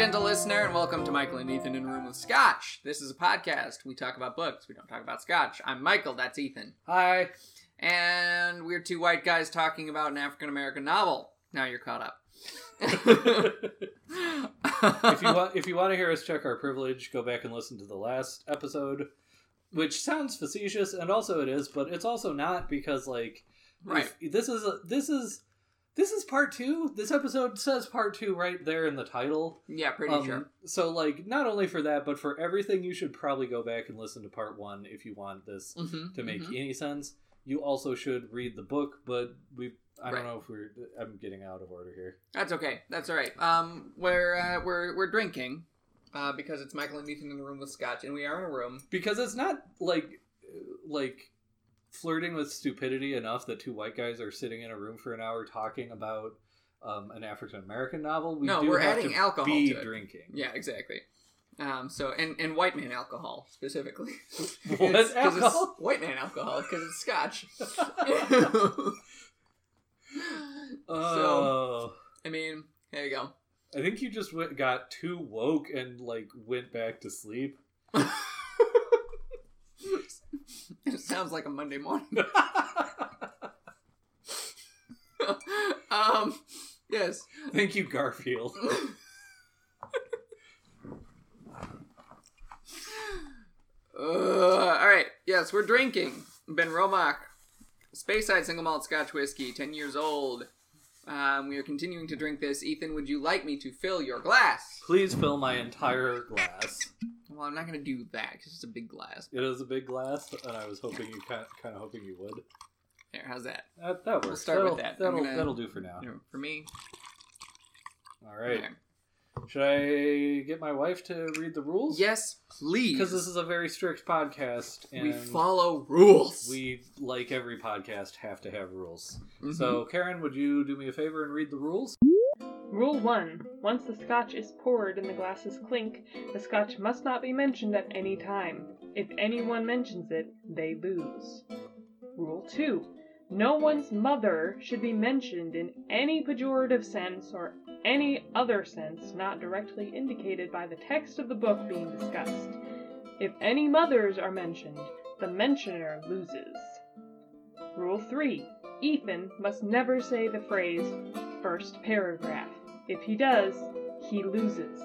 Gentle listener, and welcome to Michael and Ethan in a Room with Scotch. This is a podcast. We talk about books. We don't talk about Scotch. I'm Michael. That's Ethan. Hi. And we're two white guys talking about an African American novel. Now you're caught up. if you want, if you want to hear us check our privilege, go back and listen to the last episode, which sounds facetious, and also it is, but it's also not because like, Right. if- this is a, this is this is part two. This episode says part two right there in the title. yeah, pretty Um, sure. So like, not only for that, but for everything, you should probably go back and listen to part one if you want this Mhm, to make mhm. any sense. You also should read the book, but we. I Right. don't know if we're. I'm getting out of order here. That's okay. That's all right. Um, we're uh, we're we're drinking, uh, because it's Michael and Ethan in the room with Scotch, and we are in a room. because it's not like like flirting with stupidity enough that two white guys are sitting in a room for an hour talking about um, an African American novel. We No, do we're have adding alcohol be to it. drinking. Yeah, exactly. Um, so and and white man alcohol specifically. What It's- alcohol? It's white man alcohol because it's Scotch. Oh, I mean, there you go. I think you just went, got too woke and like went back to sleep. it sounds like a Monday morning. um, yes. Thank you, Garfield. Uh, all right. Yes, we're drinking Benromach, Speyside Single Malt Scotch Whiskey, ten years old. Um, we are continuing to drink this. Ethan, would you like me to fill your glass? Please fill my entire glass. Well, I'm not going to do that because it's a big glass. It is a big glass, and I was hoping you kind kind of hoping you would. There, how's that? That, that works. We'll start with That'll- that. That'll, gonna- that'll do for now. Here, For me, All right. Should I get my wife to read the rules? Yes, please. Because this is a very strict podcast, and we follow rules. we, like every podcast, have to have rules. Mhm. So, Karen, would you do me a favor and read the rules? Rule 1. Once the scotch is poured and the glasses clink, the scotch must not be mentioned at any time. If anyone mentions it, they lose. Rule 2. No one's mother should be mentioned in any pejorative sense or any other sense not directly indicated by the text of the book being discussed. If any mothers are mentioned, the mentioner loses. Rule 3. Ethan must never say the phrase first paragraph. If he does, he loses.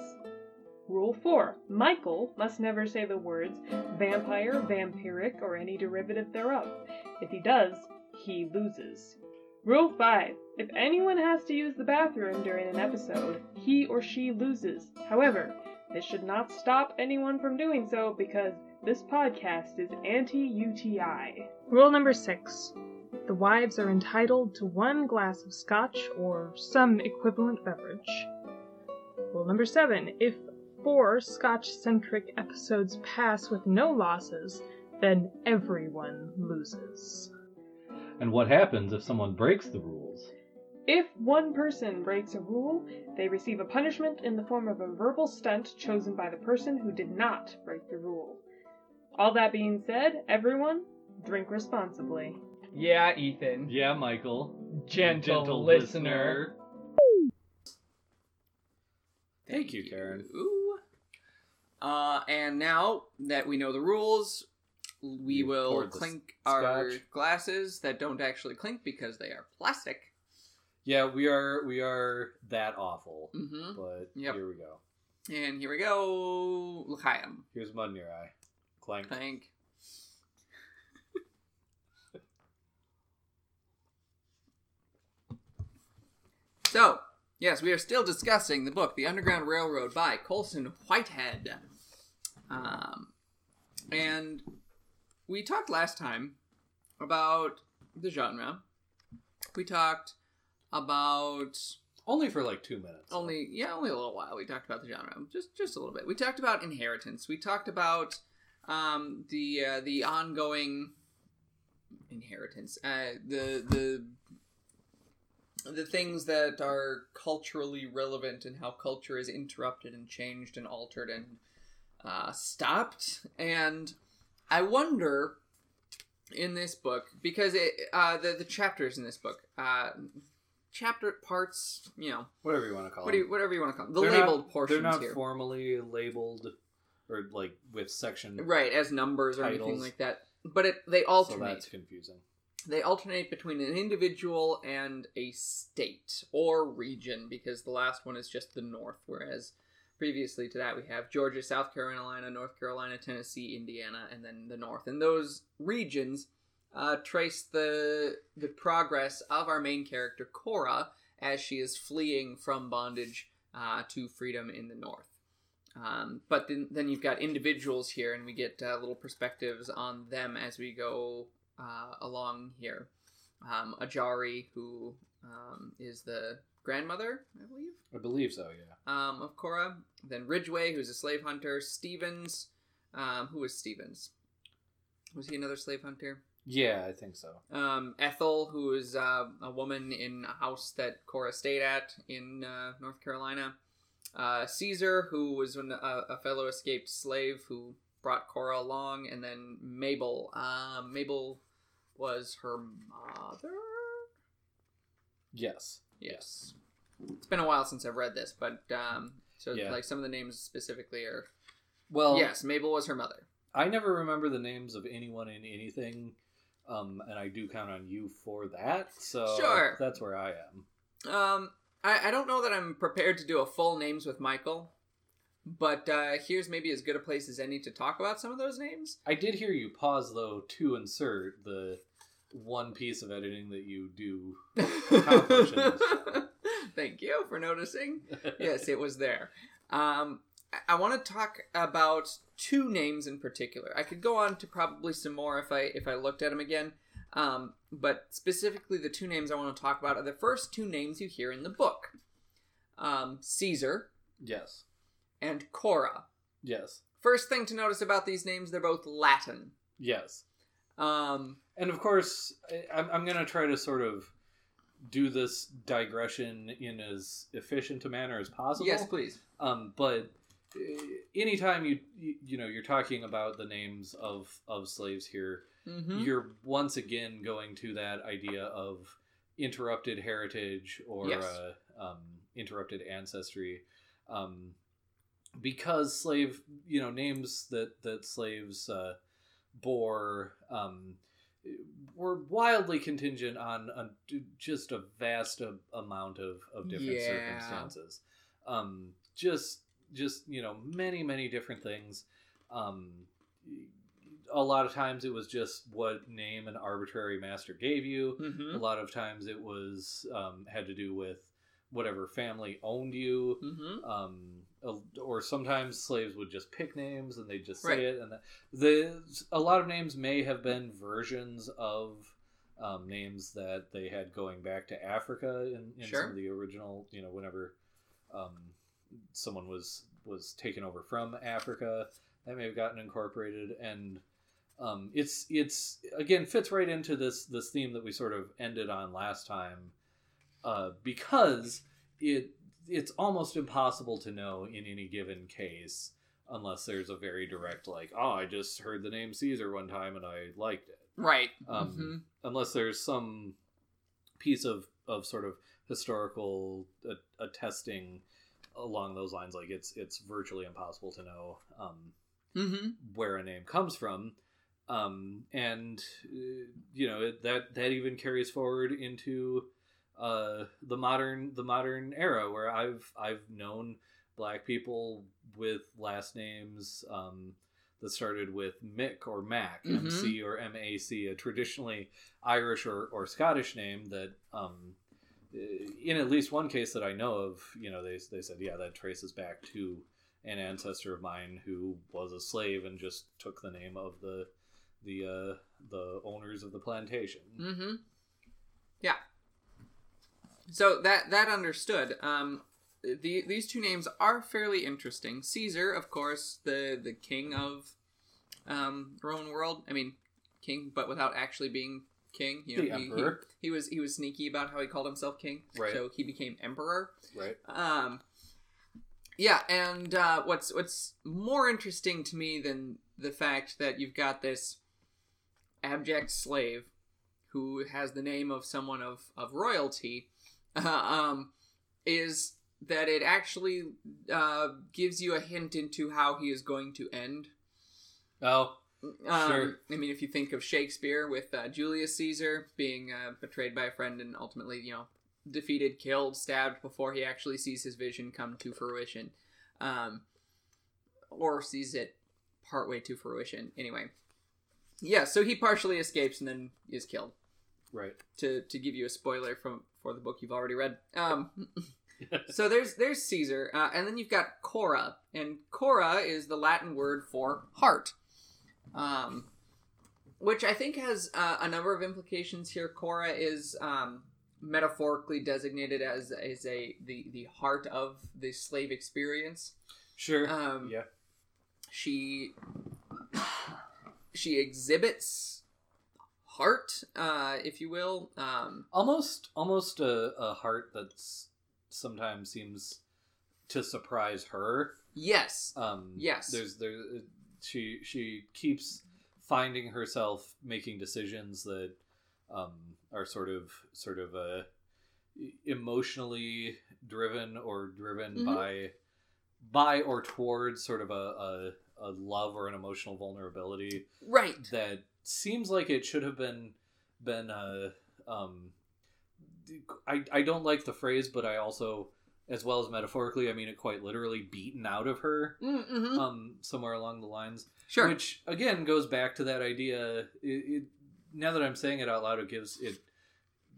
Rule 4. Michael must never say the words vampire, vampiric, or any derivative thereof. If he does, he loses. Rule 5. If anyone has to use the bathroom during an episode, he or she loses. However, this should not stop anyone from doing so because this podcast is anti UTI. Rule number 6. The wives are entitled to one glass of scotch or some equivalent beverage. Rule number seven if four scotch centric episodes pass with no losses, then everyone loses. And what happens if someone breaks the rules? If one person breaks a rule, they receive a punishment in the form of a verbal stunt chosen by the person who did not break the rule. All that being said, everyone, drink responsibly. Yeah, Ethan. Yeah, Michael. Gentle, listener. Thank you, Karen. Ooh. Uh, and now that we know the rules, we will poured the clink our scotch. glasses that don't actually clink because they are plastic. Yeah, we are we are that awful. Mm-hmm. But Yep. here we go. And here we go. L'chaim. Here's mud in your eye. Clank. Clank. so, yes, we are still discussing the book, The Underground Railroad by Colson Whitehead. Um, and we talked last time about the genre. We talked about Only for like two minutes. only yeah only a little while we talked about the genre just just a little bit we talked about inheritance we talked about um the uh, the ongoing inheritance uh the the the things that are culturally relevant and how culture is interrupted and changed and altered and uh, stopped and i wonder in this book because it uh the, the chapters in this book uh chapter parts, you know, whatever you want to call what do them. you, whatever you want to call them, the They're labeled not, portions They're not here, formally labeled or like with section. right, as numbers or anything like that. But it they alternate So that's confusing. they alternate between an individual and a state or region because the last one is just the north whereas previously to that we have georgia south carolina north carolina tennessee indiana and then the north and those regions uh, trace the the progress of our main character cora as she is fleeing from bondage uh, to freedom in the north um, but then, then you've got individuals here, and we get uh, little perspectives on them as we go uh, along here. Um, Ajarry, who um, is the grandmother, I believe, I believe so. Yeah. um, of Cora. Then Ridgeway, who's a slave hunter. Stevens, um, who was Stevens? Was he another slave hunter? Yeah, I think so. Um, Ethel, who is uh, a woman in a house that Cora stayed at in uh, North Carolina. Uh, Caesar, who was uh, a fellow escaped slave who brought Cora along, and then Mabel. Uh, Mabel was her mother. Yes. Yes, it's been a while since I've read this, but um, so Yeah. like some of the names specifically are. Well, yes, Mabel was her mother. I never remember the names of anyone in anything, um, and I do count on you for that. So Sure. that's where I am. Um, I, I don't know that I'm prepared to do a full names with Michael, but uh, here's maybe as good a place as any to talk about some of those names. I did hear you pause though to insert the one piece of editing that you do. Accomplish in this show. Thank you for noticing. yes, it was there. Um, I, I want to talk about two names in particular. I could go on to probably some more if I if I looked at them again. Um, but specifically, the two names I want to talk about are the first two names you hear in the book: um, Caesar yes. and Cora. Yes. First thing to notice about these names, they're both Latin. Yes. Um, And of course, I- I'm, I'm going to try to sort of do this digression in as efficient a manner as possible. yes, please. Um, but uh, anytime you, you you know you're talking about the names of of slaves here, Mm-hmm. you're once again going to that idea of interrupted heritage or Yes. uh, um, interrupted ancestry, um, because slave you know names that that slaves uh, bore um, were wildly contingent on, on just a vast a, amount of, of different Yeah. circumstances. Um, just just you know many many different things. Um, a lot of times it was just what name an arbitrary master gave you. Mm-hmm. A lot of times it was um, had to do with whatever family owned you. Mm-hmm. Um, or sometimes slaves would just pick names and they just say Right. it, and the, the a lot of names may have been versions of um, names that they had going back to Africa in, in Sure. some of the original, you know, whenever um, someone was was taken over from Africa, that may have gotten incorporated, and um, it's it's again fits right into this this theme that we sort of ended on last time, uh, because it it's almost impossible to know in any given case unless there's a very direct like oh I just heard the name Caesar one time and I liked it Right. um, Mhm. unless there's some piece of, of sort of historical a- attesting along those lines like it's it's virtually impossible to know um, Mm-hmm. where a name comes from um, and uh, you know it, that that even carries forward into uh, the modern the modern era where I've I've known black people with last names um, that started with Mick or Mac, Mhm. MC or MAC, a traditionally Irish or, or Scottish name that um, in at least one case that I know of, you know, they, they said, yeah, that traces back to an ancestor of mine who was a slave and just took the name of the the uh, the owners of the plantation. Mm-hmm. Yeah. So that that understood. Um, the these two names are fairly interesting. Caesar, of course, the the king of um, Roman world. I mean, king, but without actually being king. You know, The he, he- He, was he was sneaky about how he called himself king. Right. So he became emperor. Right. Um, yeah, and uh, what's what's more interesting to me than the fact that you've got this abject slave who has the name of someone of, of royalty um, is that it actually uh, gives you a hint into how he is going to end. Oh, Um, Sure. I mean, if you think of Shakespeare with uh, Julius Caesar being uh, betrayed by a friend and ultimately, you know, defeated, killed, stabbed before he actually sees his vision come to fruition, um, or sees it partway to fruition. Anyway, yeah. So he partially escapes and then is killed. right. To to give you a spoiler from for the book you've already read. Um, so there's there's Caesar, uh, and then you've got Cora, and Cora is the Latin word for heart, um, which I think has uh, a number of implications here. Cora is um, metaphorically designated as as a the the heart of the slave experience. Sure. Um, yeah. She she exhibits heart, uh, if you will. Um, Almost, almost a, a heart that's sometimes seems to surprise her. yes, Um, Yes. There's there. She she keeps finding herself making decisions that um, are sort of sort of uh, emotionally driven or driven Mhm. by by or towards sort of a, a a love or an emotional vulnerability right. that seems like it should have been been uh um I, I don't like the phrase but i also as well as metaphorically i mean it quite literally beaten out of her Mm-hmm. um somewhere along the lines sure. which again goes back to that idea it, it now that i'm saying it out loud it gives it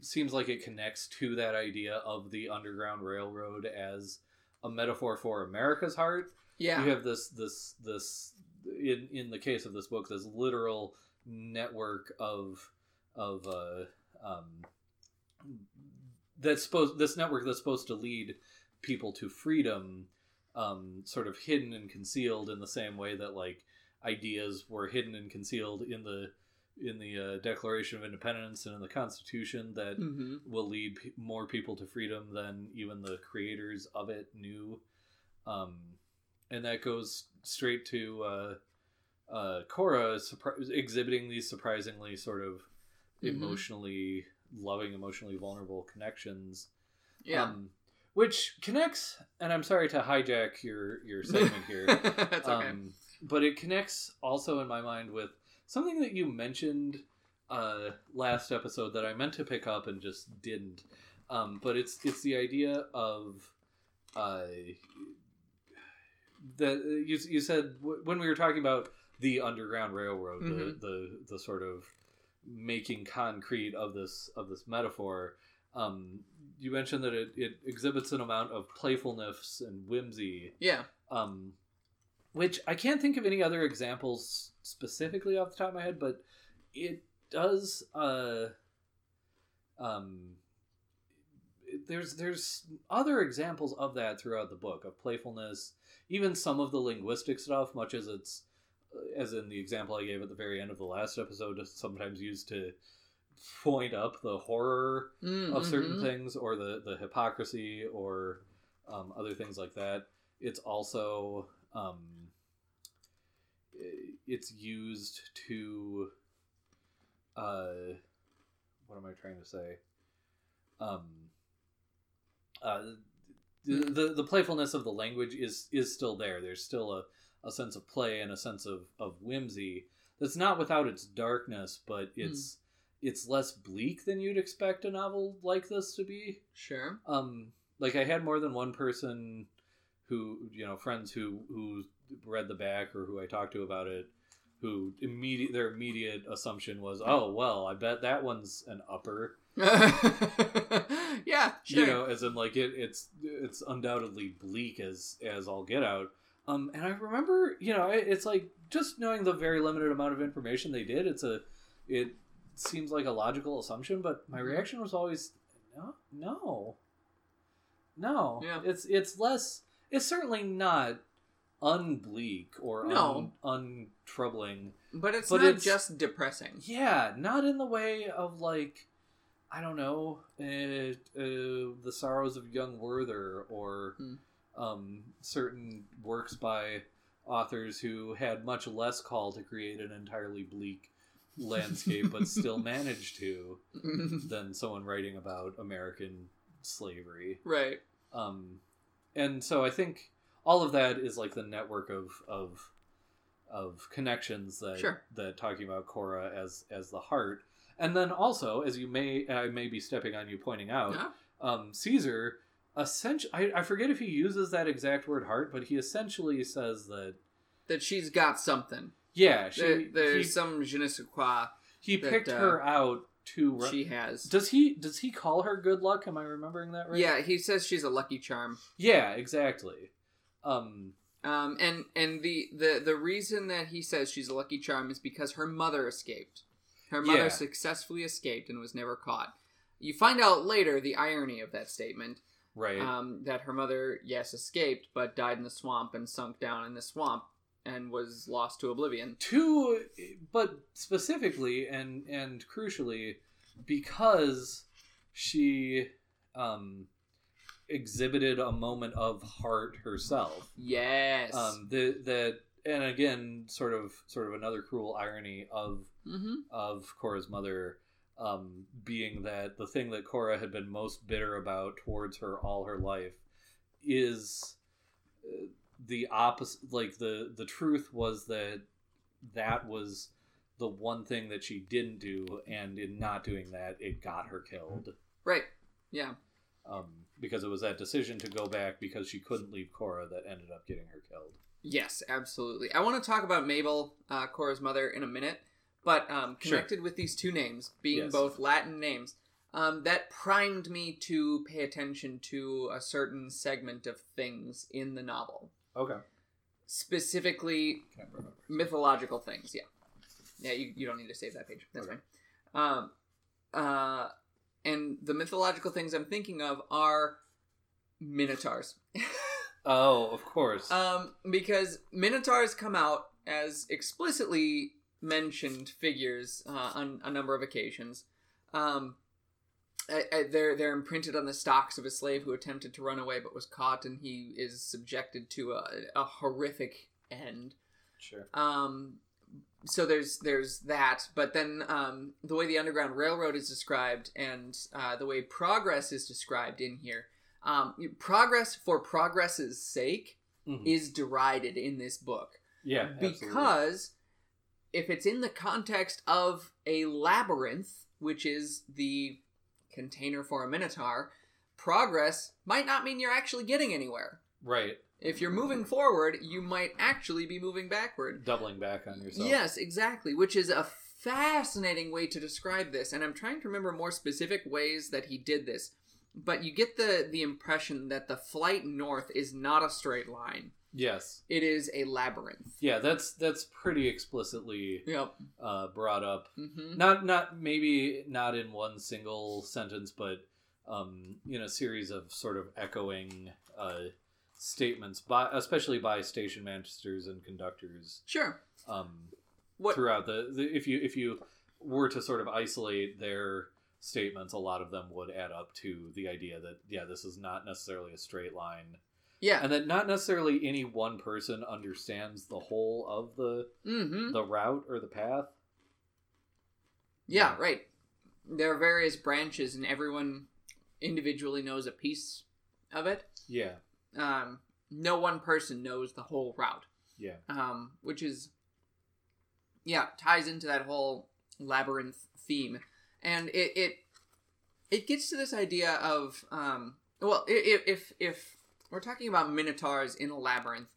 seems like it connects to that idea of the underground railroad as a metaphor for america's heart yeah. you have this this this in in the case of this book this literal network of of uh um that's supposed this network that's supposed to lead people to freedom um sort of hidden and concealed in the same way that like ideas were hidden and concealed in the in the uh, declaration of independence and in the constitution that hmm will lead pe- more people to freedom than even the creators of it knew. Um, and that goes straight to uh, uh, Cora surpri- exhibiting these surprisingly sort of Mhm. emotionally loving, emotionally vulnerable connections. Yeah. Um, which connects, and I'm sorry to hijack your your segment here. That's okay. Um, but it connects also in my mind with something that you mentioned uh, last episode that I meant to pick up and just didn't. Um, but it's it's the idea of uh, that you you said w- when we were talking about the underground railroad, Mhm. the, the the sort of making concrete of this of this metaphor. Um, you mentioned that it, it exhibits an amount of playfulness and whimsy yeah. um, which I can't think of any other examples specifically off the top of my head, but it does. Uh, um, there's there's other examples of that throughout the book of playfulness, even some of the linguistic stuff, much as it's as in the example I gave at the very end of the last episode, is sometimes used to point up the horror Mm, of certain mhm. things or the the hypocrisy or um, other things like that. It's also um, it's used to uh, what am i trying to say? Um, uh, the, the the playfulness of the language is is still there. There's still a, a sense of play and a sense of, of whimsy that's not without its darkness but it's it's less bleak than you'd expect a novel like this to be Sure. um like i had more than one person who you know friends who who read the back or who i talked to about it who immediate their immediate assumption was oh well i bet that one's an upper yeah. Sure. you know as in like it it's it's undoubtedly bleak as as all get out um and i remember you know it, it's like just knowing the very limited amount of information they did it's a it seems like a logical assumption but my Mhm. reaction was always no no no Yeah. it's it's less it's certainly not unbleak or No. un, untroubling but it's but not it's- just depressing. yeah, not in the way of like, I don't know, uh, uh, the sorrows of young Werther or Hmm. Um, certain works by authors who had much less call to create an entirely bleak landscape, but still managed to, than someone writing about American slavery. Right. Um, and so I think all of that is like the network of of of connections that Sure. that talking about Cora as as the heart, and then also as you may I may be stepping on you pointing out, Yeah. um, Caesar essentially I, I forget if he uses that exact word heart, but he essentially says that That she's got something. yeah she There, there's he, some je ne sais quoi he that, picked uh, her out to she has. does he does he call her good luck? Am I remembering that right? Yeah, he says she's a lucky charm. Yeah, exactly. Um, Um, and and the, the the reason that he says she's a lucky charm is because her mother escaped. Her mother Yeah. successfully escaped and was never caught. You find out later the irony of that statement. Right. Um, that her mother, yes, escaped, but died in the swamp and sunk down in the swamp and was lost to oblivion. two but specifically and and crucially because she um exhibited a moment of heart herself Yes. um the that and again sort of sort of another cruel irony of mm-hmm. of Cora's mother um being that the thing that Cora had been most bitter about towards her all her life is uh, the opposite like the the truth was that that was the one thing that she didn't do and in not doing that it got her killed Right. Yeah. um because it was that decision to go back because she couldn't leave Cora that ended up getting her killed Yes, absolutely. I want to talk about Mabel, uh, Cora's mother, in a minute, but um, Sure. connected with these two names being Yes. both Latin names, um, that primed me to pay attention to a certain segment of things in the novel, okay specifically mythological things. Yeah, yeah. You, you don't need to save that page. That's Okay. fine. Um, uh, and the mythological things I'm thinking of are minotaurs. oh of course Um, because minotaurs come out as explicitly mentioned figures uh, on a number of occasions. Um, I, I, they're they're imprinted on the stocks of a slave who attempted to run away but was caught, and he is subjected to a, a horrific end. sure Um, so there's there's that, but then um, the way the Underground Railroad is described and uh, the way progress is described in here, um, progress for progress's sake Mhm. is derided in this book yeah absolutely. If it's in the context of a labyrinth, which is the container for a minotaur, progress might not mean you're actually getting anywhere. right If you're moving forward, you might actually be moving backward. doubling back on yourself Yes, exactly, which is a fascinating way to describe this, and I'm trying to remember more specific ways that he did this. But you get the the impression that the flight north is not a straight line. Yes It is a labyrinth. Yeah, that's that's pretty explicitly Yep. uh, brought up. hmm Not not maybe not in one single sentence, but um, in a series of sort of echoing uh, statements by, especially by station masters and conductors, Sure. um, What? throughout the, the. If you if you were to sort of isolate their statements, a lot of them would add up to the idea that yeah, this is not necessarily a straight line, Yeah. and that not necessarily any one person understands the whole of the Mm-hmm. the route or the path. Yeah. Right. There are various branches, and everyone individually knows a piece of it. Yeah, Um, no one person knows the whole route. yeah, um, which is yeah ties into that whole labyrinth theme, and it it it gets to this idea of um, well if if we're talking about minotaurs in a labyrinth,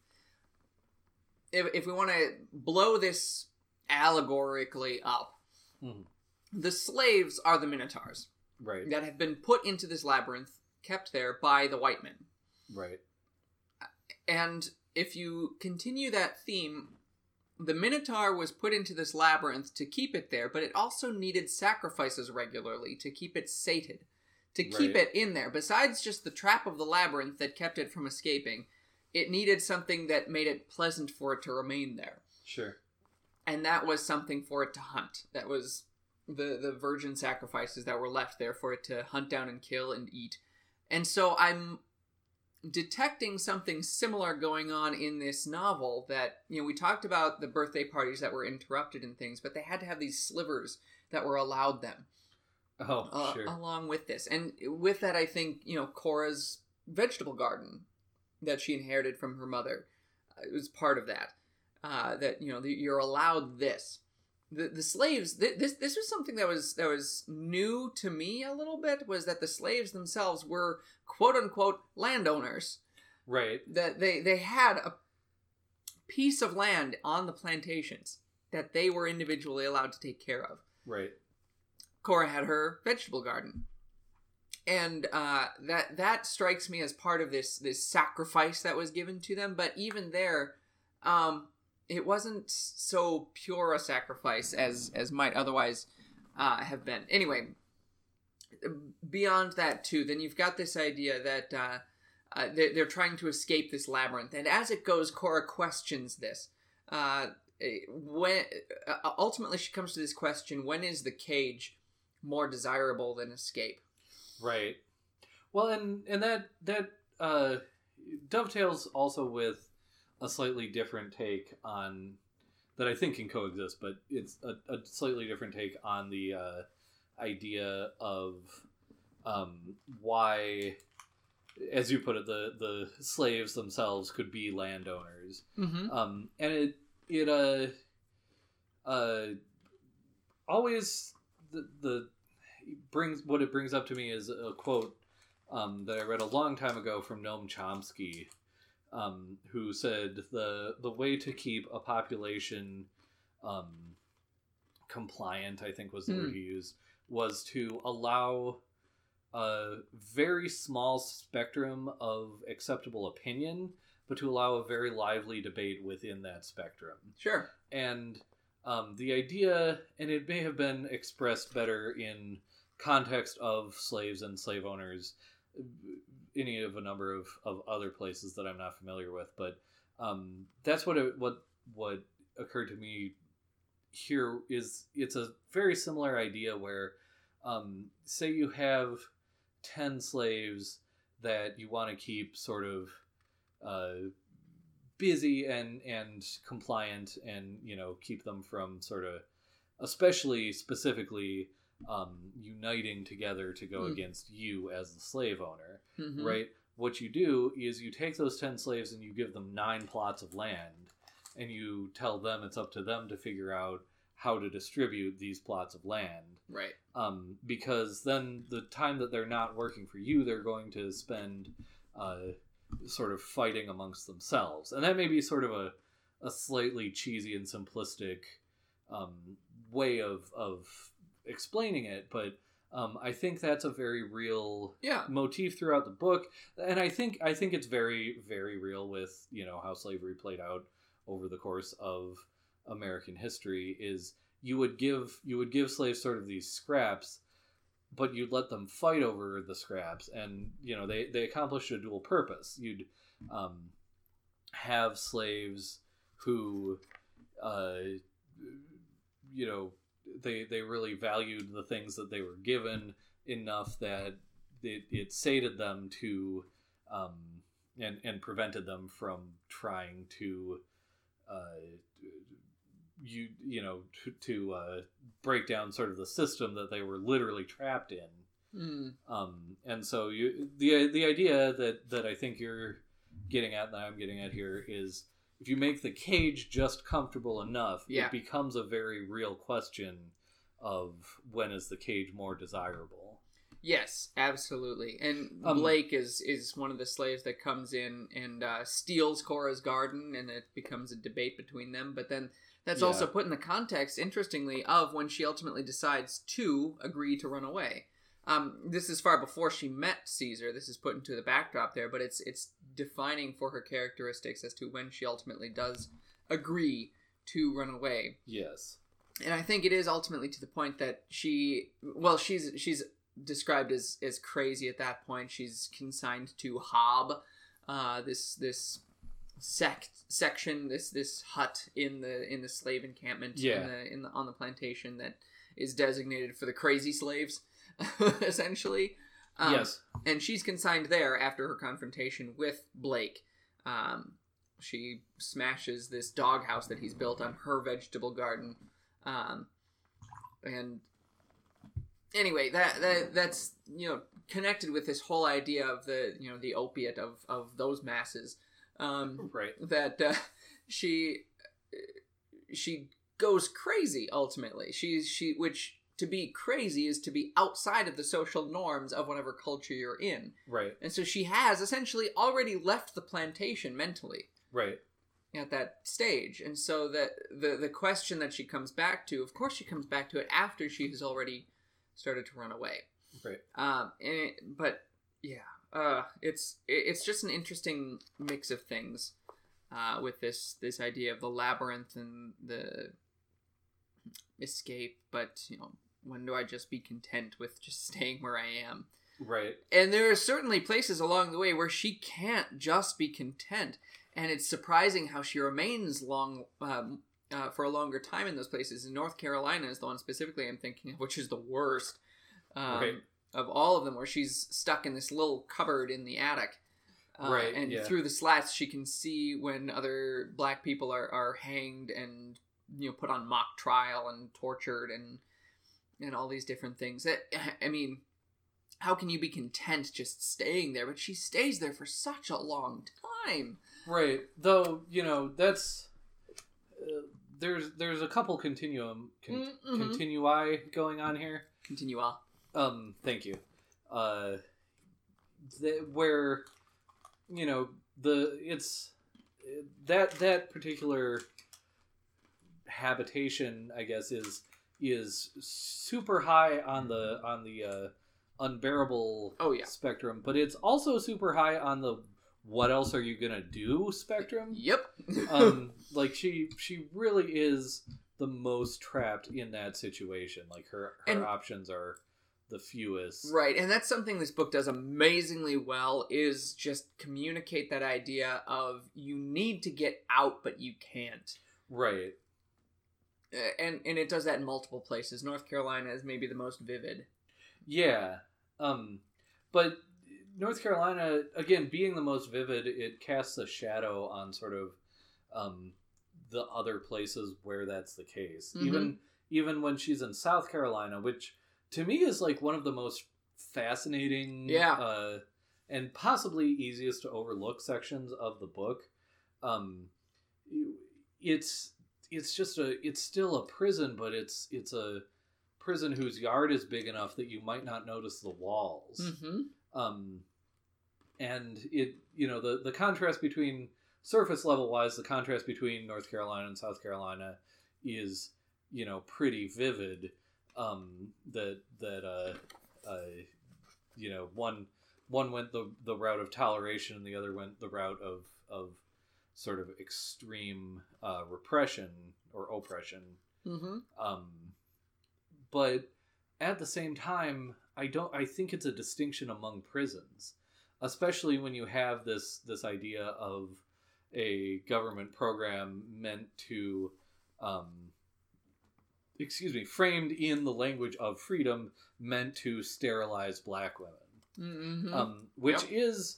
if if we want to blow this allegorically up, Mhm. the slaves are the minotaurs right, that have been put into this labyrinth, kept there by the white men. right, And if you continue that theme, the Minotaur was put into this labyrinth to keep it there, but it also needed sacrifices regularly to keep it sated, to keep Right. it in there. Besides just the trap of the labyrinth that kept it from escaping, it needed something that made it pleasant for it to remain there. sure, And that was something for it to hunt. That was the the virgin sacrifices that were left there for it to hunt down and kill and eat. And so I'm detecting something similar going on in this novel that you know we talked about the birthday parties that were interrupted and things but they had to have these slivers that were allowed them Oh, uh, sure. along with this. And with that, I think, you know, Cora's vegetable garden that she inherited from her mother uh, was part of that. Uh, that, you know, that you're allowed this. The, the slaves th- this this was something that was that was new to me a little bit was that the slaves themselves were quote unquote landowners Right. that they they had a piece of land on the plantations that they were individually allowed to take care of Right. Cora had her vegetable garden, and uh, that that strikes me as part of this this sacrifice that was given to them. But even there, um, it wasn't so pure a sacrifice as as might otherwise uh, have been. Anyway, beyond that too, then you've got this idea that. Uh, uh, they're, they're trying to escape this labyrinth, and as it goes, Cora questions this. Uh, when uh, ultimately she comes to this question: When is the cage more desirable than escape? Right. Well, and and that that uh, dovetails also with a slightly different take on that I think can coexist, but it's a, a slightly different take on the uh, idea of um, why, as you put it, the the slaves themselves could be landowners, Mm-hmm. um, and it it uh uh always the the brings what it brings up to me is a quote um, that I read a long time ago from Noam Chomsky, um, who said the the way to keep a population um, compliant, I think was the Hmm. word he used, was to allow a very small spectrum of acceptable opinion, but to allow a very lively debate within that spectrum Sure. and um, the idea, and it may have been expressed better in context of slaves and slave owners, any of a number of, of other places that I'm not familiar with, but um, that's what it, what what occurred to me here is it's a very similar idea where um, say you have 10 slaves that you want to keep sort of uh, busy and and compliant and you know keep them from sort of especially specifically um, uniting together to go Hmm. against you as the slave owner Mhm. right what you do is you take those 10 slaves and you give them nine plots of land and you tell them it's up to them to figure out how to distribute these plots of land Right. um, because then the time that they're not working for you, they're going to spend uh, sort of fighting amongst themselves, and that may be sort of a, a slightly cheesy and simplistic um, way of of explaining it, but um, I think that's a very real Yeah. motif throughout the book, and I think I think it's very very real with you know how slavery played out over the course of American history. Is you would give you would give slaves sort of these scraps, but you'd let them fight over the scraps, and you know they they accomplished a dual purpose. You'd um, have slaves who, uh, you know, they they really valued the things that they were given enough that it, it sated them to um, and and prevented them from trying to uh, you you know to, to uh, break down sort of the system that they were literally trapped in Mm. um, and so you the the idea that that I think you're getting at that I'm getting at here is if you make the cage just comfortable enough, Yeah. it becomes a very real question of when is the cage more desirable. Yes, absolutely. And Um, Blake is is one of the slaves that comes in and uh, steals Cora's garden, and it becomes a debate between them. But then that's Yeah. also put in the context, interestingly, of when she ultimately decides to agree to run away. Um, this is far before she met Caesar. This is put into the backdrop there, but it's it's defining for her characteristics as to when she ultimately does agree to run away Yes. and I think it is ultimately to the point that she, well, she's she's described as as crazy at that point. She's consigned to Hob, uh, this this sect section, this this hut in the in the slave encampment Yeah. in the in the on the plantation that is designated for the crazy slaves, essentially. Um, yes. and she's consigned there after her confrontation with Blake. Um, she smashes this doghouse that he's built on her vegetable garden, um, and anyway, that that that's you know connected with this whole idea of the you know the opiate of of those masses. Um, Right. that uh, she she goes crazy ultimately. She's she which to be crazy is to be outside of the social norms of whatever culture you're in. Right. And so she has essentially already left the plantation mentally Right. at that stage. And so that the the question that she comes back to, of course she comes back to it after she has already started to run away. Right. Um and it, but yeah, uh it's it's just an interesting mix of things uh with this this idea of the labyrinth and the escape, but you know, when do I just be content with just staying where I am? Right. And there are certainly places along the way where she can't just be content, and it's surprising how she remains long um, uh, for a longer time in those places. And North Carolina is the one specifically I'm thinking of, which is the worst um, Right. Of all of them, where she's stuck in this little cupboard in the attic. Uh, Right, and yeah. through the slats, she can see when other black people are, are hanged and you know put on mock trial and tortured and and all these different things. That I mean, how can you be content just staying there? But she stays there for such a long time. Right. Though you know that's uh, there's there's a couple continuum con- Mhm. continui going on here. Continue on. Um. Thank you. Uh. th- where you know the it's that that particular habitation i guess is is super high on the on the uh unbearable Oh yeah. spectrum but it's also super high on the what else are you gonna do spectrum Yep. um like she she really is the most trapped in that situation like her her And- options are the fewest Right, and that's something this book does amazingly well is just communicate that idea of you need to get out but you can't. right And and it does that in multiple places. North Carolina is maybe the most vivid. yeah um but north carolina again being the most vivid it casts a shadow on sort of um the other places where that's the case Mhm. even even when she's in south carolina which to me is like one of the most fascinating Yeah. uh and possibly easiest to overlook sections of the book um it's it's just a it's still a prison but it's it's a prison whose yard is big enough that you might not notice the walls Mm-hmm. um and it you know the the contrast between surface level wise the contrast between north carolina and south carolina is you know pretty vivid um that that uh uh you know one one went the the route of toleration and the other went the route of of sort of extreme uh repression or oppression Mm-hmm. um, but at the same time, I don't. I think it's a distinction among prisons, especially when you have this this idea of a government program meant to, um, excuse me, framed in the language of freedom, meant to sterilize black women Mm-hmm. um, which Yep. is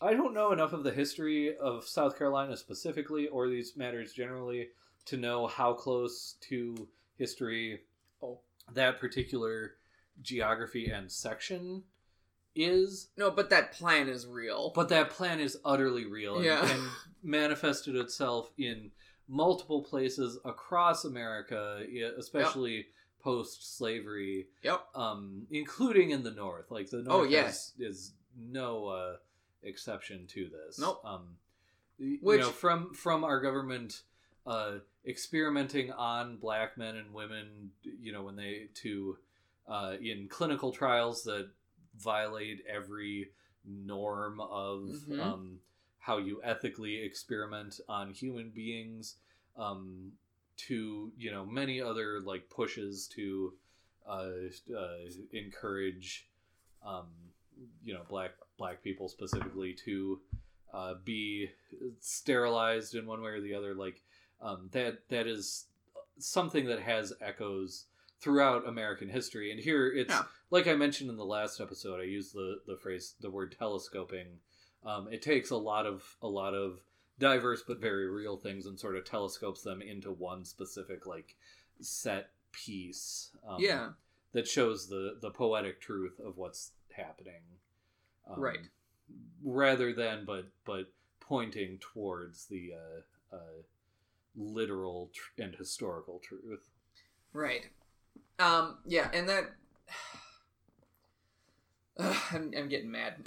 I don't know enough of the history of South Carolina specifically, or these matters generally, to know how close to history Oh. that particular geography and section is. no, but that plan is real. But that plan is utterly real and, Yeah. and manifested itself in multiple places across America, especially post slavery yep. um, including in the north. Like the Oh, north is, is no uh, exception to this. Nope. Um, Which- you know, from from our government uh, experimenting on black men and women, you know, when they to uh, in clinical trials that violate every norm of Mhm. um, how you ethically experiment on human beings. Um, to you know many other like pushes to uh, uh, encourage um, you know black black people specifically to uh, be sterilized in one way or the other like um, that that is something that has echoes throughout American history and here it's Yeah. like I mentioned in the last episode I used the the phrase the word telescoping um, it takes a lot of a lot of diverse but very real things and sort of telescopes them into one specific like set piece um, Yeah. that shows the the poetic truth of what's happening, um, Right. Rather than but but pointing towards the uh, uh, literal tr- and historical truth. Right. Um. Yeah, and that. Ugh, I'm, I'm getting mad.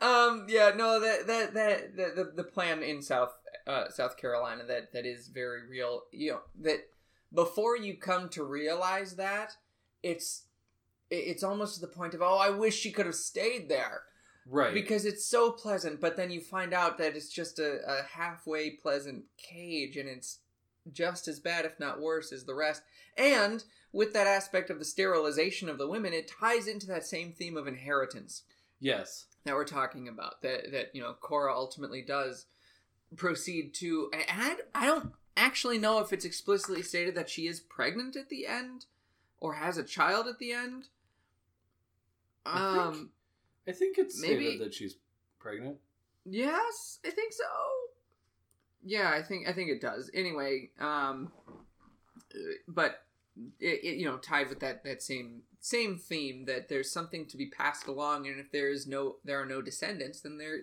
um. Yeah. No. That that that the the, the plan in South uh, South Carolina that that is very real. You know that before you come to realize that it's it's almost to the point of oh I wish she could have stayed there Right. because it's so pleasant but then you find out that it's just a, a halfway pleasant cage and it's just as bad if not worse as the rest and with that aspect of the sterilization of the women it ties into that same theme of inheritance yes. that we're talking about that that you know Cora ultimately does proceed to and I, I don't actually know if it's explicitly stated that she is pregnant at the end or has a child at the end I think- um I think it's Maybe- stated that she's pregnant. Yes, I think so. Yeah, I think I think it does. Anyway, um, but it, it you know tied with that that same same theme that there's something to be passed along, and if there is no there are no descendants, then there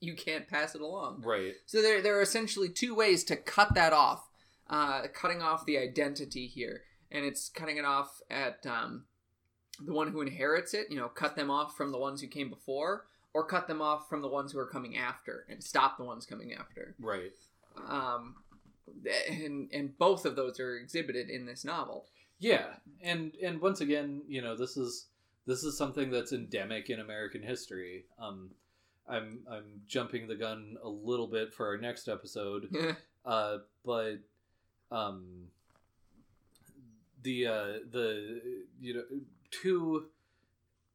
you can't pass it along. Right. So there there are essentially two ways to cut that off, uh, cutting off the identity here, and it's cutting it off at um, the one who inherits it. You know, cut them off from the ones who came before, or cut them off from the ones who are coming after, and stop the ones coming after. Right. Um, and and both of those are exhibited in this novel. Yeah, and and once again, you know, this is this is something that's endemic in American history. Um, I'm I'm jumping the gun a little bit for our next episode, uh, but um, the uh, the you know to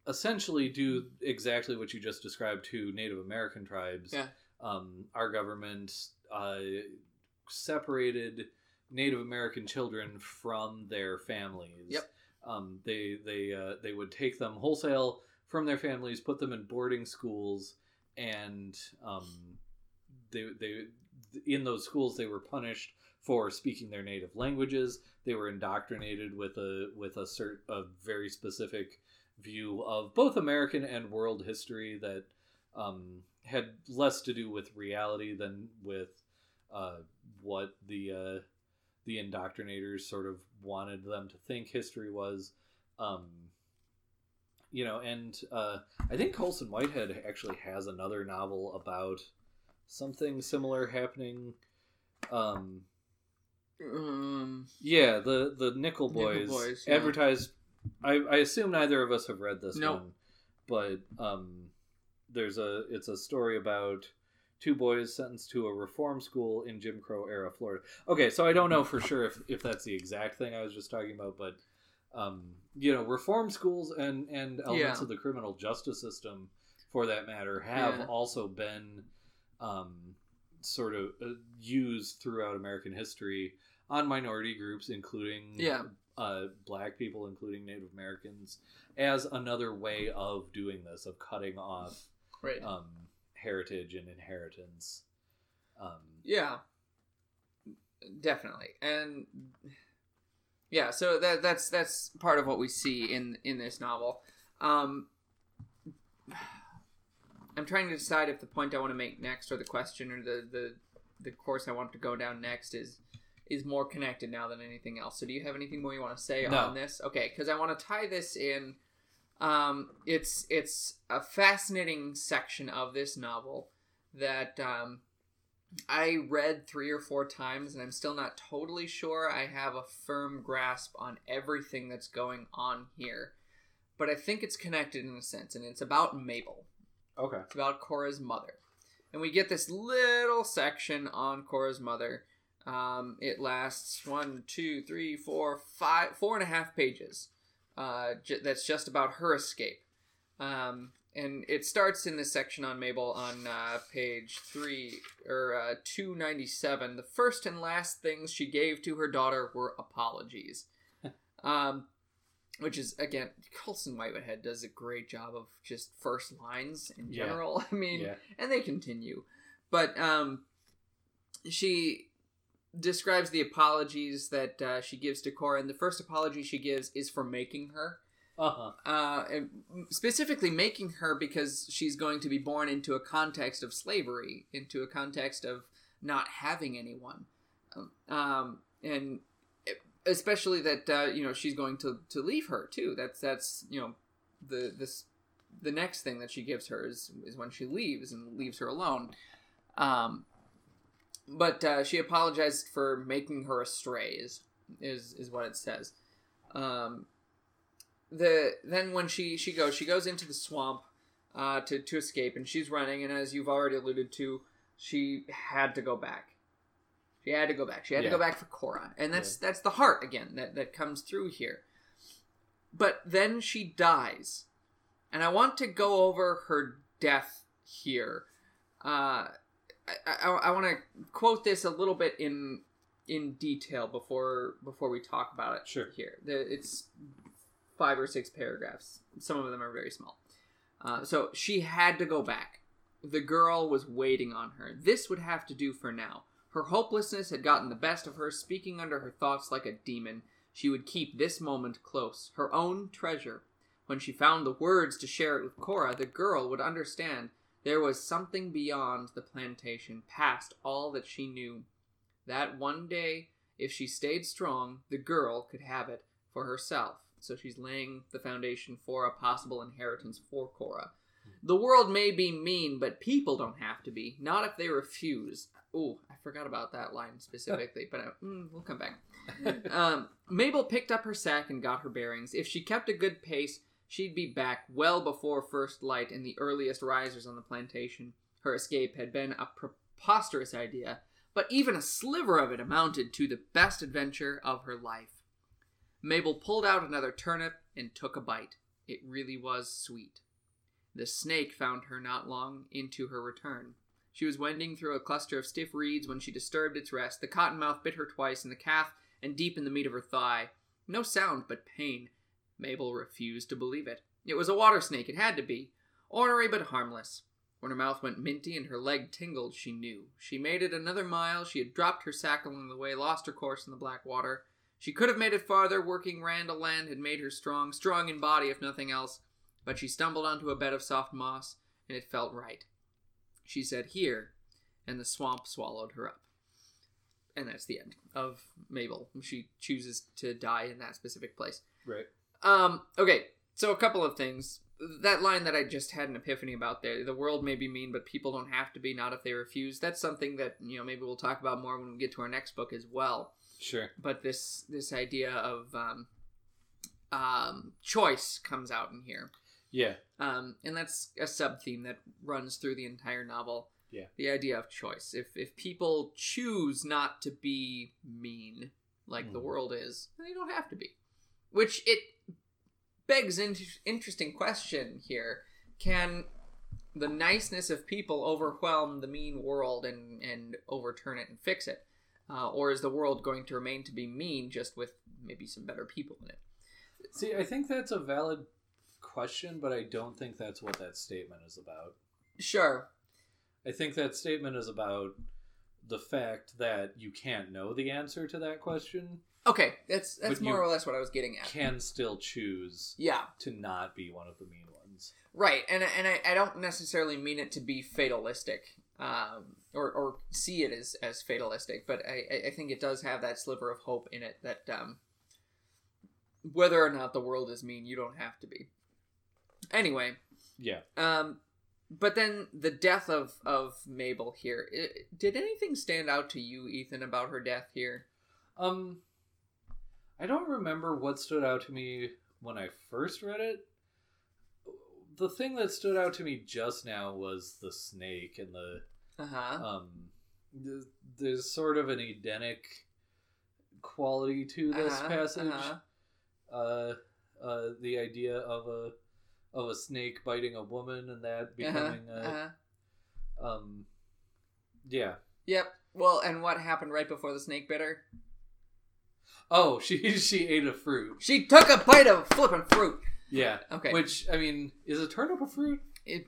essentially do exactly what you just described to Native American tribes. Yeah. Um, our government uh, separated Native American children from their families. Yep. Um, they they uh, they would take them wholesale from their families, put them in boarding schools, and um, they they in those schools they were punished for speaking their native languages. They were indoctrinated with a with a cert a very specific view of both American and world history that um, had less to do with reality than with uh, what the uh, the indoctrinators sort of wanted them to think history was. Um, you know, and uh, I think Colson Whitehead actually has another novel about something similar happening. Um, um, yeah, the the Nickel Nickel Boys, Boys, yeah. advertised. I, I assume neither of us have read this Nope. one, but um, there's a it's a story about two boys sentenced to a reform school in Jim Crow era Florida. Okay, so I don't know for sure if if that's the exact thing I was just talking about, but um, you know, reform schools and and elements Yeah. of the criminal justice system, for that matter, have Yeah. also been um, sort of uh, used throughout American history on minority groups, including Yeah. uh, black people, including Native Americans, as another way of doing this, of cutting off right. um, heritage and inheritance. Um, Yeah, definitely, and yeah, so that that's that's part of what we see in in this novel. Um, I'm trying to decide if the point I want to make next, or the question, or the the the course I want to go down next is is more connected now than anything else. So, do you have anything more you want to say No. on this? Okay, because I want to tie this in. Um, it's it's a fascinating section of this novel that um, I read three or four times, and I'm still not totally sure I have a firm grasp on everything that's going on here. But I think it's connected in a sense, and it's about Mabel. okay. It's about Cora's mother. And we get this little section on Cora's mother. Um, it lasts one, two, three, four, five, four and a half pages. Uh, j- that's just about her escape. Um, and it starts in this section on Mabel on uh, page three or uh, two ninety seven. The first and last things she gave to her daughter were apologies. um, which is again, Colson Whitehead does a great job of just first lines in Yeah. general. I mean, Yeah. and they continue, but um, she describes the apologies that uh, she gives to Cora, and the first apology she gives is for making her. Uh-huh. Uh, and specifically making her because she's going to be born into a context of slavery, into a context of not having anyone, um, and especially that uh, you know she's going to to leave her too. That's that's you know the this the next thing that she gives her is is when she leaves and leaves her alone. Um, but uh, she apologized for making her astray is is is what it says. Um, the then when she she goes she goes into the swamp uh, to to escape and she's running and as you've already alluded to she had to go back. She had to go back. She had Yeah. to go back for Cora, and that's that's the heart again that that comes through here. But then she dies, and I want to go over her death here. Uh, I, I, I want to quote this a little bit in in detail before before we talk about it. Sure. Here, the, it's five or six paragraphs. Some of them are very small. Uh, so she had to go back. The girl was waiting on her. This would have to do for now. Her hopelessness had gotten the best of her, speaking under her thoughts like a demon. She would keep this moment close, her own treasure. When she found the words to share it with Cora, the girl would understand there was something beyond the plantation, past all that she knew. That one day, if she stayed strong, the girl could have it for herself. So she's laying the foundation for a possible inheritance for Cora. The world may be mean, but people don't have to be. Not if they refuse. Ooh, I forgot about that line specifically, but uh, mm, we'll come back. Um, Mabel picked up her sack and got her bearings. If she kept a good pace, she'd be back well before first light and the earliest risers on the plantation. Her escape had been a preposterous idea, but even a sliver of it amounted to the best adventure of her life. Mabel pulled out another turnip and took a bite. It really was sweet. The snake found her not long into her return. She was wending through a cluster of stiff reeds when she disturbed its rest. The cottonmouth bit her twice in the calf and deep in the meat of her thigh. No sound but pain. Mabel refused to believe it. It was a water snake, it had to be. Ornery but harmless. When her mouth went minty and her leg tingled, she knew. She made it another mile. She had dropped her sack along the way, lost her course in the black water. She could have made it farther. Working Randall land had made her strong, strong in body if nothing else. But she stumbled onto a bed of soft moss, and it felt right. She said, Here, and the swamp swallowed her up. And that's the end of Mabel. She chooses to die in that specific place. Right. Um, okay, so a couple of things. That line that I just had an epiphany about there, the world may be mean, but people don't have to be, not if they refuse. That's something that, you know, maybe we'll talk about more when we get to our next book as well. Sure. But this this idea of um, um, choice comes out in here. Yeah. Um, and that's a sub theme that runs through the entire novel. Yeah. The idea of choice. If if people choose not to be mean, like the Mhm. world is, they don't have to be. Which it begs an interesting question here. Can the niceness of people overwhelm the mean world and, and overturn it and fix it? Uh, or is the world going to remain to be mean just with maybe some better people in it? See, I think that's a valid question, but I don't think that's what that statement is about. Sure. I think that statement is about the fact that you can't know the answer to that question, Okay, that's that's But more you or less what I was getting at. can still choose Yeah, to not be one of the mean ones. right. And and I, I don't necessarily mean it to be fatalistic, um, or or see it as as fatalistic, but I I- I think it does have that sliver of hope in it that um, whether or not the world is mean, you don't have to be. Anyway, Yeah. um, but then the death of of Mabel here. i did anything stand out to you, Ethan, about her death here? Um, I don't remember what stood out to me when I first read it. The thing that stood out to me just now was the snake and the Uh huh. um. th- There's sort of an Edenic quality to this Uh-huh, passage. uh-huh. Uh, uh, the idea of a of a snake biting a woman and that becoming uh-huh. a um. Yeah. Yep. Well, and what happened right before the snake bit her? Oh, she she ate a fruit. She took a bite of flippin' fruit. Yeah. Okay. Which I mean, is a turnip a fruit? It,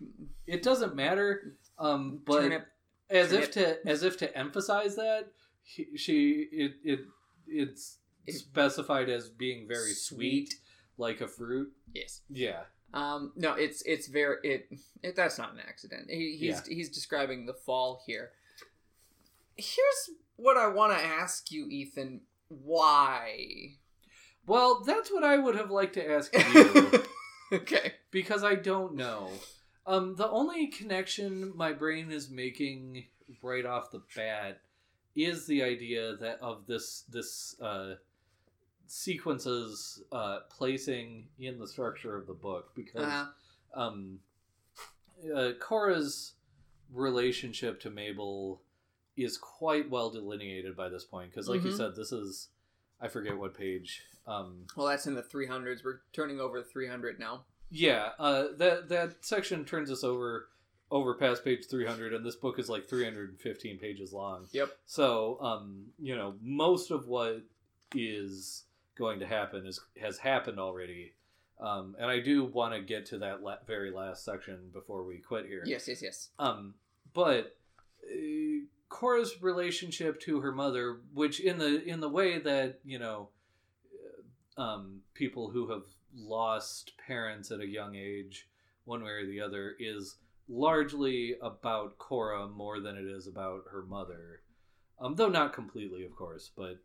It doesn't matter. Um, but turnip. as if to as if to emphasize that, he, she it it it's It- specified as being very sweet, Sweet. like a fruit. Yes. Yeah. Um, no, it's it's very it, it that's not an accident. He, he's he's describing the fall here. Here's what I want to ask you, Ethan. Why? Well, that's what I would have liked to ask you okay. because I don't know. Um, the only connection my brain is making right off the bat is the idea that of this this uh, sequences uh, placing in the structure of the book because Uh, um, uh, Cora's relationship to Mabel is quite well delineated by this point because, like you Mhm. said, this is I forget what page. Um, well, that's in the 300s. We're turning over 300 now. yeah, uh, that that section turns us over over past page 300 and this book is like 315 pages long Yep. so um you know most of what is going to happen is has happened already um and i do want to get to that la- very last section before we quit here Yes, yes, yes. um but uh, Cora's relationship to her mother which in the in the way that you know uh, um people who have lost parents at a young age one way or the other is largely about Cora more than it is about her mother. Um though not completely of course but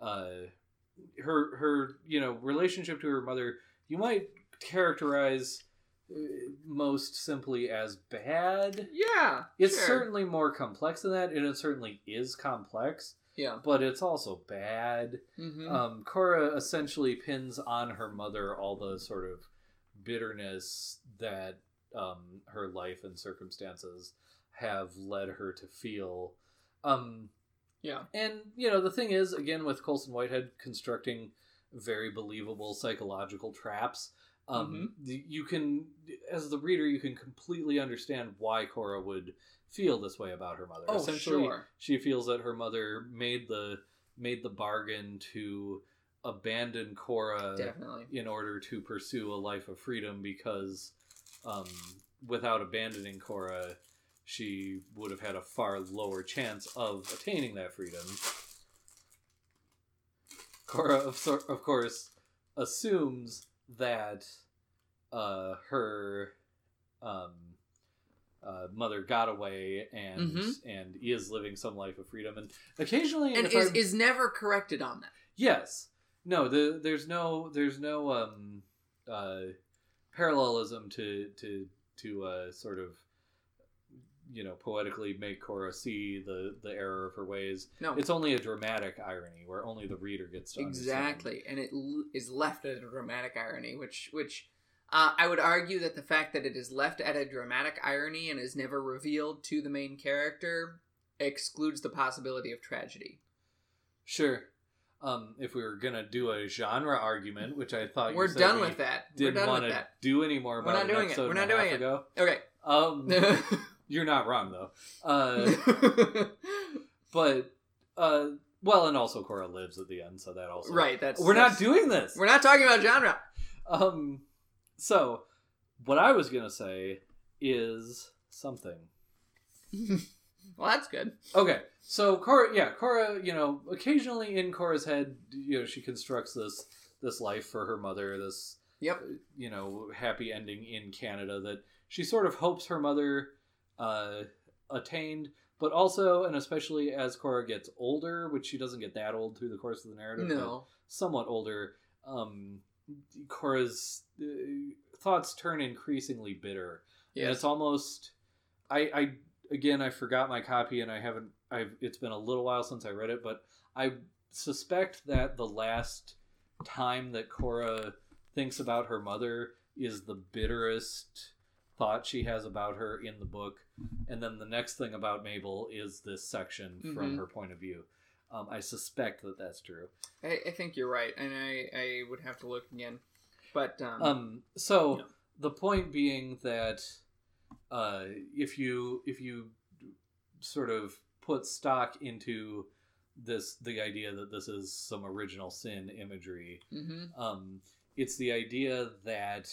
uh her her you know relationship to her mother you might characterize most simply as bad Yeah. it's sure. certainly more complex than that, and it certainly is complex, Yeah. but it's also bad. hmm Um, Cora essentially pins on her mother all the sort of bitterness that um, her life and circumstances have led her to feel. Um, yeah. and, you know, the thing is, again, with Colson Whitehead constructing very believable psychological traps, um, the- you can, as the reader, you can completely understand why Cora would feel this way about her mother. Oh, Essentially, sure. she feels that her mother made the made the bargain to abandon Cora Definitely. in order to pursue a life of freedom because um, without abandoning Cora, she would have had a far lower chance of attaining that freedom. Cora, of, of course, assumes that uh, her um, uh, mother got away and Mhm. and is living some life of freedom, and occasionally, And is, I'm- is never corrected on that. Yes. No, the, there's no there's no um uh parallelism to to to uh sort of you know poetically make Cora see the the error of her ways. No. It's only a dramatic irony where only the reader gets to understand. Exactly, and it l- is left at a dramatic irony, which which uh, I would argue that the fact that it is left at a dramatic irony and is never revealed to the main character excludes the possibility of tragedy. Sure. Um, if we were gonna do a genre argument, which I thought We're you said done we with that. We're didn't done want to do any more We're not doing it. We're not doing it. ago. Okay. Um, you're not wrong though. Uh, but uh, well, and also Cora lives at the end, so that also right. That's We're not doing this. We're not talking about genre. Um, so what I was gonna say is something. Well, that's good. Okay, so Cora, yeah, Cora, you know, occasionally in Cora's head, you know, she constructs this this life for her mother, this Yep. you know, happy ending in Canada that she sort of hopes her mother uh, attained, but also, and especially as Cora gets older, which she doesn't get that old through the course of the narrative, but No. somewhat older, um, Cora's uh, thoughts turn increasingly bitter. And it's almost, I, I, again, I forgot my copy and I haven't, I've, it's been a little while since I read it, but I suspect that the last time that Cora thinks about her mother is the bitterest thought she has about her in the book. And then the next thing about Mabel is this section from Mhm. her point of view. Um, I suspect that that's true. I, I think you're right, and I, I would have to look again. But um, Um, so Yeah. the point being that uh, if you if you sort of put stock into this the idea that this is some original sin imagery, mhm. um, it's the idea that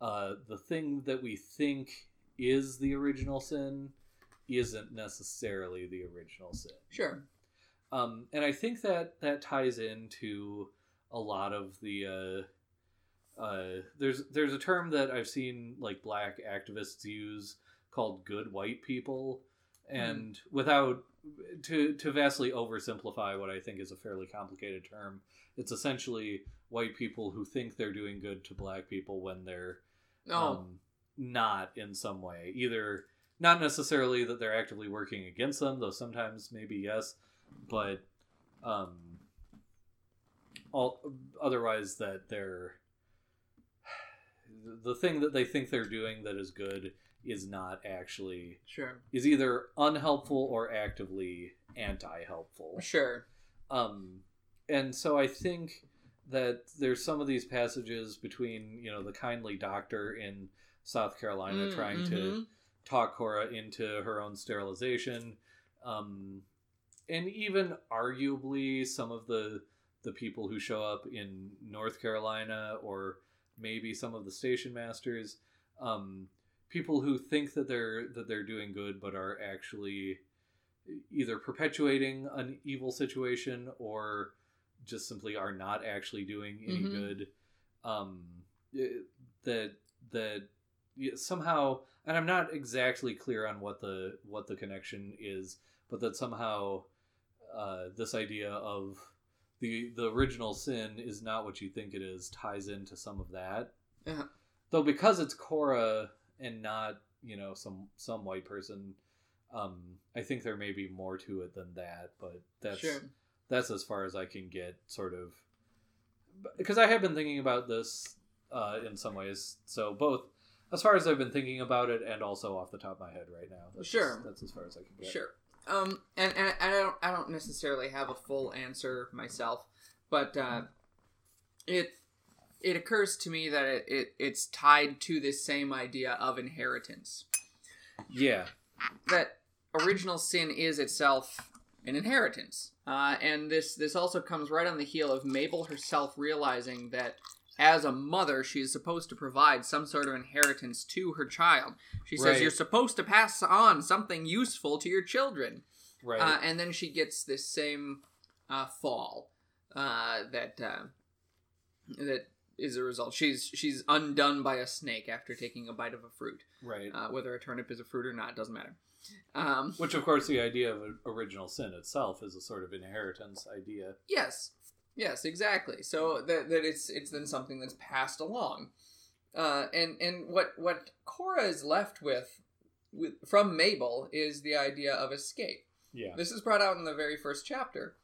uh, the thing that we think is the original sin isn't necessarily the original sin. sure. um, and I think that that ties into a lot of the. Uh, uh, there's there's a term that I've seen like black activists use called "good white people," and without to to vastly oversimplify what I think is a fairly complicated term, it's essentially white people who think they're doing good to black people when they're Oh, um, not in some way. Either not necessarily that they're actively working against them, though sometimes maybe yes, but um, all otherwise that they're the thing that they think they're doing that is good is not actually sure, is either unhelpful or actively anti-helpful. sure. Um, and so I think that there's some of these passages between you know the kindly doctor in South Carolina Mm, trying to mhm. talk Cora into her own sterilization, um, and even arguably some of the the people who show up in North Carolina or maybe some of the station masters, um, people who think that they're that they're doing good but are actually either perpetuating an evil situation or just simply are not actually doing any Mhm. good um that that somehow and i'm not exactly clear on what the what the connection is but that somehow uh this idea of the the original sin is not what you think it is ties into some of that Yeah. though because it's cora and not you know some some white person um i think there may be more to it than that but that's sure. That's as far as I can get, sort of, because I have been thinking about this uh, in some ways. So both, as far as I've been thinking about it, and also off the top of my head right now. That's Sure. that's as far as I can get. Sure. Um, and, and I don't I don't necessarily have a full answer myself, but uh, it it occurs to me that it, it it's tied to this same idea of inheritance. Yeah. That original sin is itself an inheritance, uh, and this this also comes right on the heel of Mabel herself realizing that. As a mother, she is supposed to provide some sort of inheritance to her child. She says, Right. You're supposed to pass on something useful to your children. Right. Uh, and then she gets this same uh, fall uh, that uh, that is a result. She's she's undone by a snake after taking a bite of a fruit. right. Uh, whether a turnip is a fruit or not doesn't matter. Um, Which, of course, the idea of original sin itself is a sort of inheritance idea. yes, yes, exactly. So that, that it's it's then something that's passed along. Uh, and and what what Cora is left with, with from Mabel is the idea of escape. Yeah. This is brought out in the very first chapter,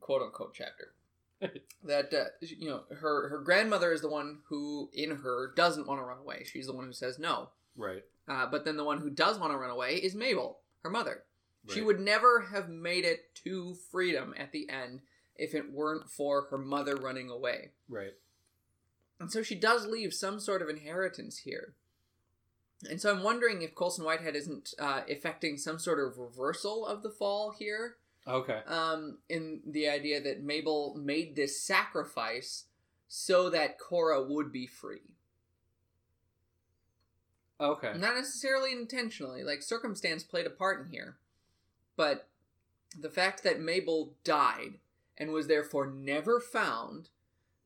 quote unquote chapter. that uh, you know her her grandmother is the one who in her doesn't want to run away. She's the one who says no. Right. Uh, but then the one who does want to run away is Mabel, her mother. She would never have made it to freedom at the end if it weren't for her mother running away. Right. And so she does leave some sort of inheritance here. And so I'm wondering if Colson Whitehead isn't uh, effecting some sort of reversal of the fall here Okay. um, in the idea that Mabel made this sacrifice so that Cora would be free. Okay. Not necessarily intentionally, like circumstance played a part in here. But the fact that Mabel died and was therefore never found,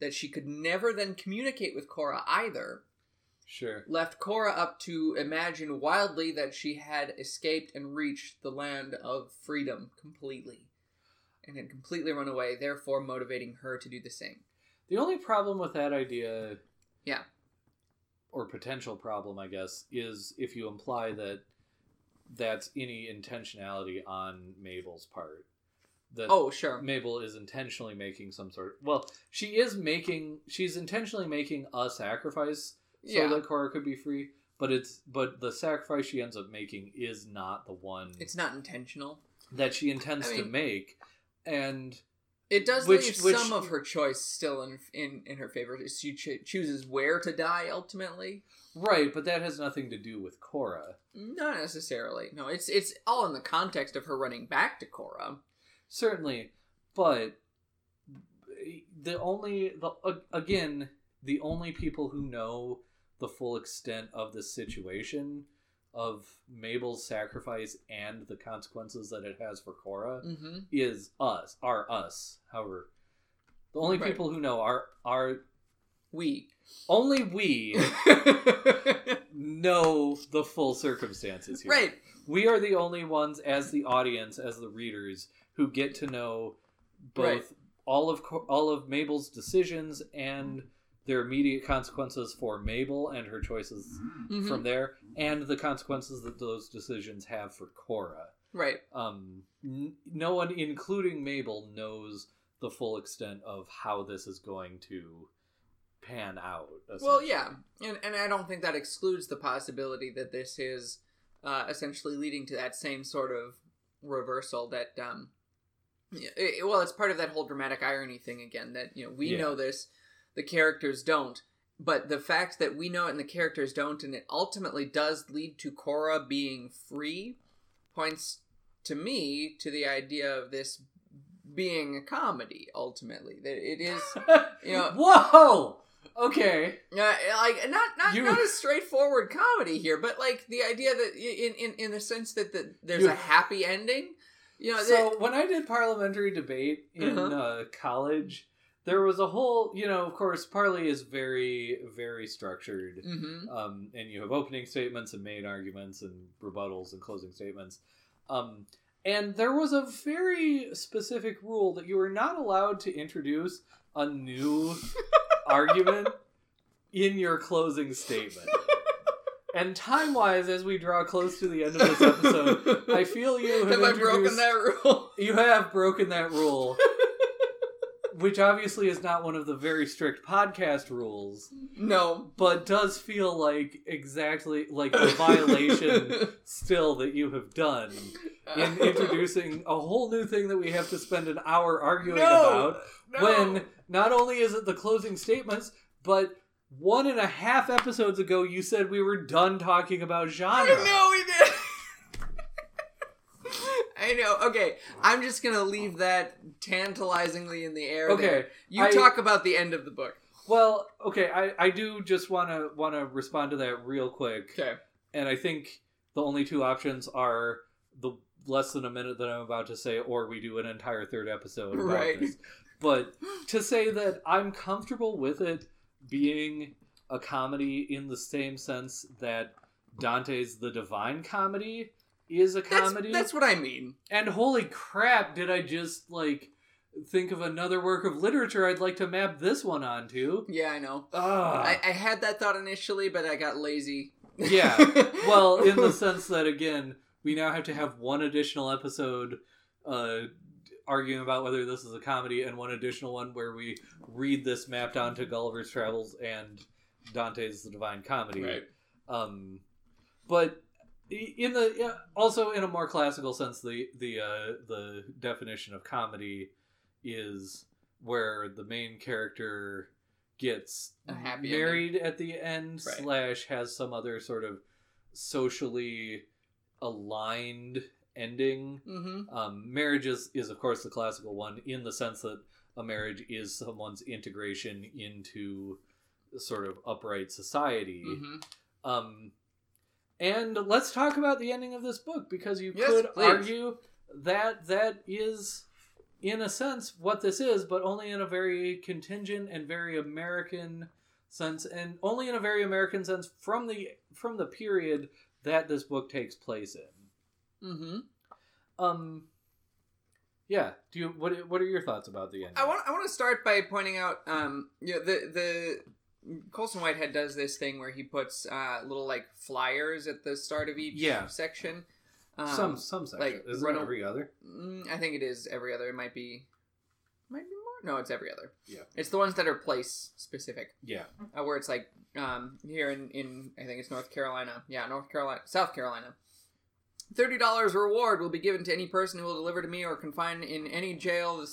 that she could never then communicate with Cora either, Sure. left Cora up to imagine wildly that she had escaped and reached the land of freedom completely. And had completely run away, therefore motivating her to do the same. The only problem with that idea, Yeah. Or potential problem, I guess, is if you imply that that's any intentionality on Mabel's part. That Oh, sure. Mabel is intentionally making some sort. well, she is making. She's intentionally making a sacrifice so Yeah. that Cora could be free. But it's but the sacrifice she ends up making is not the one It's not intentional. that she intends I to make, and It does Which- leave which- some of her choice still in in, in her favor. She cho- chooses where to die ultimately. right. But that has nothing to do with Cora. Not necessarily. No, it's it's all in the context of her running back to Cora. Certainly, but the only the again the only people who know the full extent of the situation of Mabel's sacrifice and the consequences that it has for Cora Mm-hmm. is us, are us. However, the only Right. people who know are are We. only we know the full circumstances here. right. We are the only ones as the audience, as the readers, who get to know both Right. all of all of Mabel's decisions and their immediate consequences for Mabel and her choices Mhm. from there, and the consequences that those decisions have for Cora. Right. Um, n- no one, including Mabel, knows the full extent of how this is going to pan out. Well, yeah, and and I don't think that excludes the possibility that this is uh, essentially leading to that same sort of reversal that um, it- well, it's part of that whole dramatic irony thing again that you know we Yeah. know this, the characters don't. But the fact that we know it and the characters don't, and it ultimately does lead to Cora being free, points to me to the idea of this being a comedy. Ultimately, that it is you know- Whoa. Okay. uh, like not not You- not a straightforward comedy here, but like the idea that in in in the sense that the, there's You- a happy ending. You know, So when I did parliamentary debate in Uh-huh. uh, college, there was a whole, you know, of course, parli is very, very structured. hmm um, and you have opening statements and main arguments and rebuttals and closing statements. Um, and there was a very specific rule that you were not allowed to introduce a new argument in your closing statement. And time wise, as we draw close to the end of this episode, I feel you have, have I broken that rule? You have broken that rule, which obviously is not one of the very strict podcast rules no. but does feel like exactly like a violation still that you have done in introducing a whole new thing that we have to spend an hour arguing no, about no. when not only is it the closing statements but one and a half episodes ago you said we were done talking about genre I know we did. I know. Okay, I'm just gonna leave that tantalizingly in the air. okay there. you I- talk about the end of the book. well okay i i do just want to want to respond to that real quick Okay. and I think the only two options are the less than a minute that I'm about to say, or we do an entire third episode about Right. this. But to say that I'm comfortable with it being a comedy in the same sense that Dante's The Divine Comedy is a comedy, that's what I mean. and holy crap, did I just like think of another work of literature I'd like to map this one onto? Yeah, I know. I, I had that thought initially, but I got lazy. Yeah. well, in the sense that again, we now have to have one additional episode uh, arguing about whether this is a comedy, and one additional one where we read this mapped onto Gulliver's Travels and Dante's The Divine Comedy. right. Um, but in the also in a more classical sense, the the uh, the definition of comedy is where the main character gets married at the end Right. slash has some other sort of socially aligned ending. Mm-hmm. Um, marriage is, is of course the classical one in the sense that a marriage is someone's integration into sort of upright society. Mm-hmm. Um, and let's talk about the ending of this book because you Yes, could please. argue that that is, in a sense, what this is, but only in a very contingent and very American sense, and only in a very American sense from the from the period that this book takes place in. Mm-hmm. Um, yeah. Do you what? What are your thoughts about the ending? I want I want to start by pointing out, um, you know, the the Colson Whitehead does this thing where he puts uh, little like flyers at the start of each Yeah. section. Um, some some section. like, Is run it every other? mm, I think it is every other. It might be, might be more. No, it's every other. Yeah. It's the ones that are place specific, Yeah. uh, where it's like um, here in in I think it's North Carolina. Yeah, North Carolina, South Carolina. Thirty dollars reward will be given to any person who will deliver to me or confine in any jail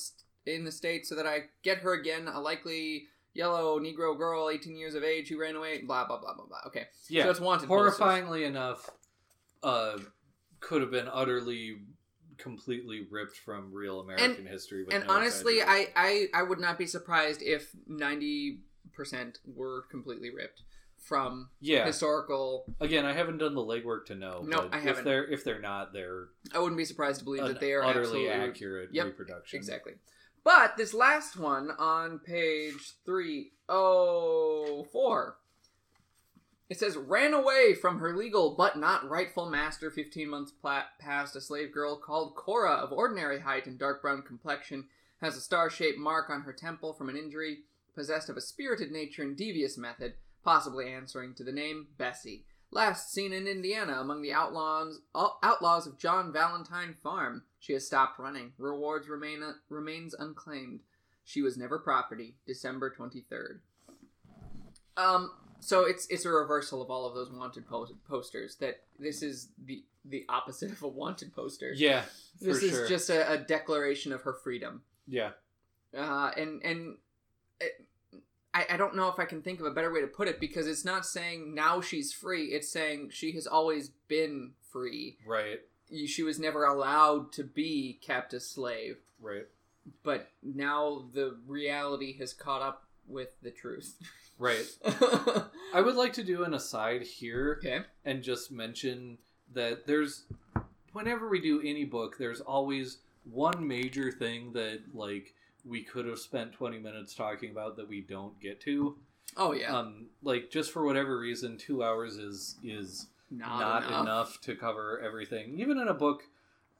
in the state, so that I get her again. A likely yellow Negro girl, eighteen years of age, who ran away. Blah blah blah blah blah. Okay, Yeah. so it's wanted. posters. horrifyingly enough, uh, could have been utterly, completely ripped from real American history. With And no honestly. I, I I would not be surprised if ninety percent were completely ripped from Yeah. historical. Again, I haven't done the legwork to know. No, but I If haven't. If they're if they're not, they're I wouldn't be surprised to believe that they are utterly absolutely accurate Yep, reproduction. Exactly. But this last one on page 304 it says ran away from her legal but not rightful master 15 months past. A slave girl called Cora of ordinary height and dark brown complexion has a star-shaped mark on her temple from an injury possessed of a spirited nature and devious method possibly answering to the name Bessie. Last seen in Indiana among the outlaws uh, outlaws of John Valentine Farm. She has stopped running. Rewards remain remains unclaimed. She was never property. December twenty third. Um. So it's it's a reversal of all of those wanted po- posters. That this is the the opposite of a wanted poster. Yeah, for This is sure. just a, a declaration of her freedom. yeah, Uh, and and it, I, I don't know if I can think of a better way to put it because it's not saying now she's free. It's saying she has always been free. right, She was never allowed to be kept a slave, right, but now the reality has caught up with the truth. right. I would like to do an aside here okay. and just mention that there's whenever we do any book, there's always one major thing that like we could have spent 20 minutes talking about that we don't get to. Oh yeah. Um, like just for whatever reason, two hours is is not, not, enough. enough. to cover everything. Even in a book,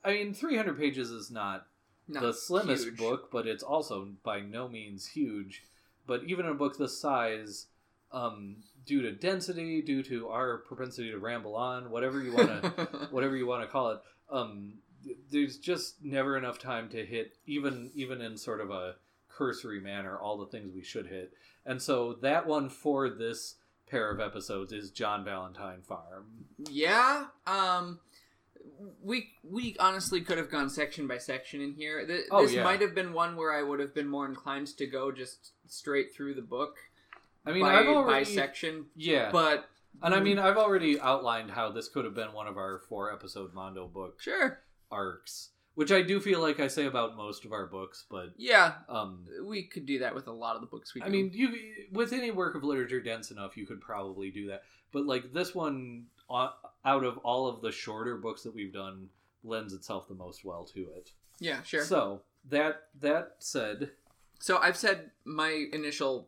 I mean, 300 pages is not Not the slimmest huge. book, but it's also by no means huge. But even in a book this size, um, due to density, due to our propensity to ramble on, whatever you want to, whatever you want to call it, um, there's just never enough time to hit even even in sort of a cursory manner all the things we should hit. And so that one for this pair of episodes is John Valentine Farm. Yeah. Um we we honestly could have gone section by section in here. Th- Oh, this yeah. might have been one where I would have been more inclined to go just straight through the book I mean, by, I've by already section, yeah, but and I mean, I've already outlined how this could have been one of our four episode Mondo book sure. arcs, which I do feel like I say about most of our books, but Yeah, um, we could do that with a lot of the books we do. I mean, you with any work of literature dense enough, you could probably do that. But like this one, uh, out of all of the shorter books that we've done, lends itself the most well to it. yeah, sure. So, So that that said, so I've said my initial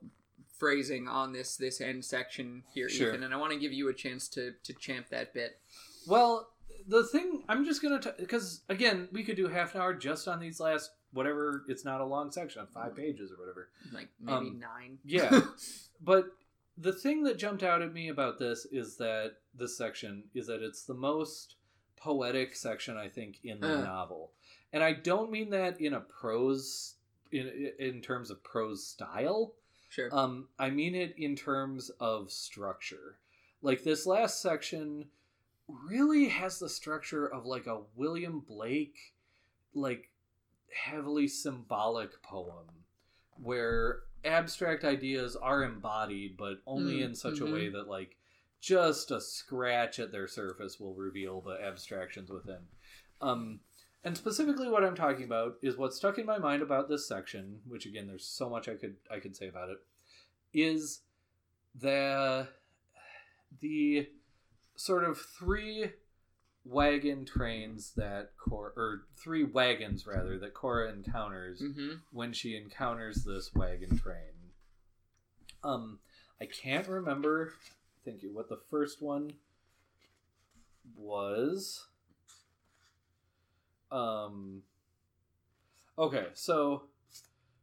phrasing on this this end section here, Sure. Ethan, and I want to give you a chance to to champ that bit. well, the thing I'm just gonna because again, we could do half an hour just on these last whatever. It's not a long section, five pages or whatever. Like maybe Um, nine. Yeah. But the thing that jumped out at me about this is that this section is that it's the most poetic section I think in the Uh. novel, and I don't mean that in a prose in in terms of prose style. sure. Um, I mean it in terms of structure. Like this last section really has the structure of like a William Blake, like heavily symbolic poem, where abstract ideas are embodied, but only Mm, in such mhm. a way that like just a scratch at their surface will reveal the abstractions within. Um, and specifically, what I'm talking about is what stuck in my mind about this section, which again, there's so much I could I could say about it, is the the sort of three wagon trains that Cora, or three wagons rather, that Cora encounters hmm when she encounters this wagon train. Um, I can't remember. Thank you. What the first one was. Um. Okay, so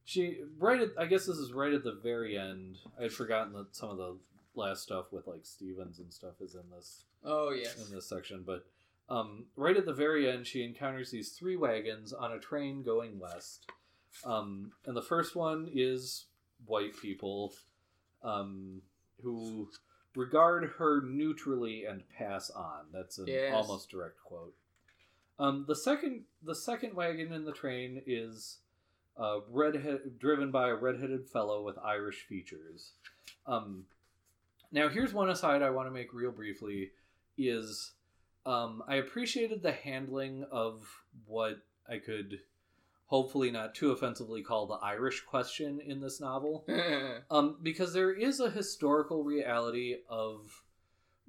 she right at I guess this is right at the very end. I had forgotten that some of the last stuff with like Stevens and stuff is in this Oh yes. in this section, but um, right at the very end, she encounters these three wagons on a train going west. Um, and the first one is white people um, who regard her neutrally and pass on. That's an Yes. almost direct quote. Um, the second, the second wagon in the train is uh, redhead, driven by a redheaded fellow with Irish features. Um, now, here's one aside I want to make real briefly: is um, I appreciated the handling of what I could hopefully not too offensively call the Irish question in this novel. Um, because there is a historical reality of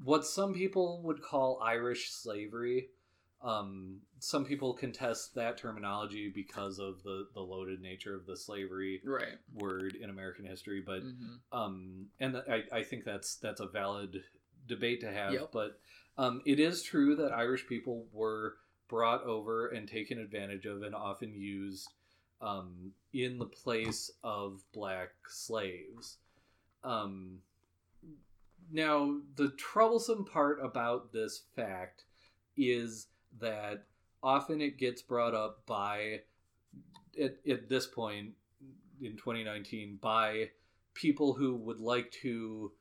what some people would call Irish slavery. Um, some people contest that terminology because of the, the loaded nature of the slavery right. word in American history, but Mhm. um, and I, I think that's that's a valid debate to have. Yep. But um, it is true that Irish people were brought over and taken advantage of and often used um, in the place of black slaves. Um, now, the troublesome part about this fact is that often it gets brought up by, at, at this point in 2019, by people who would like to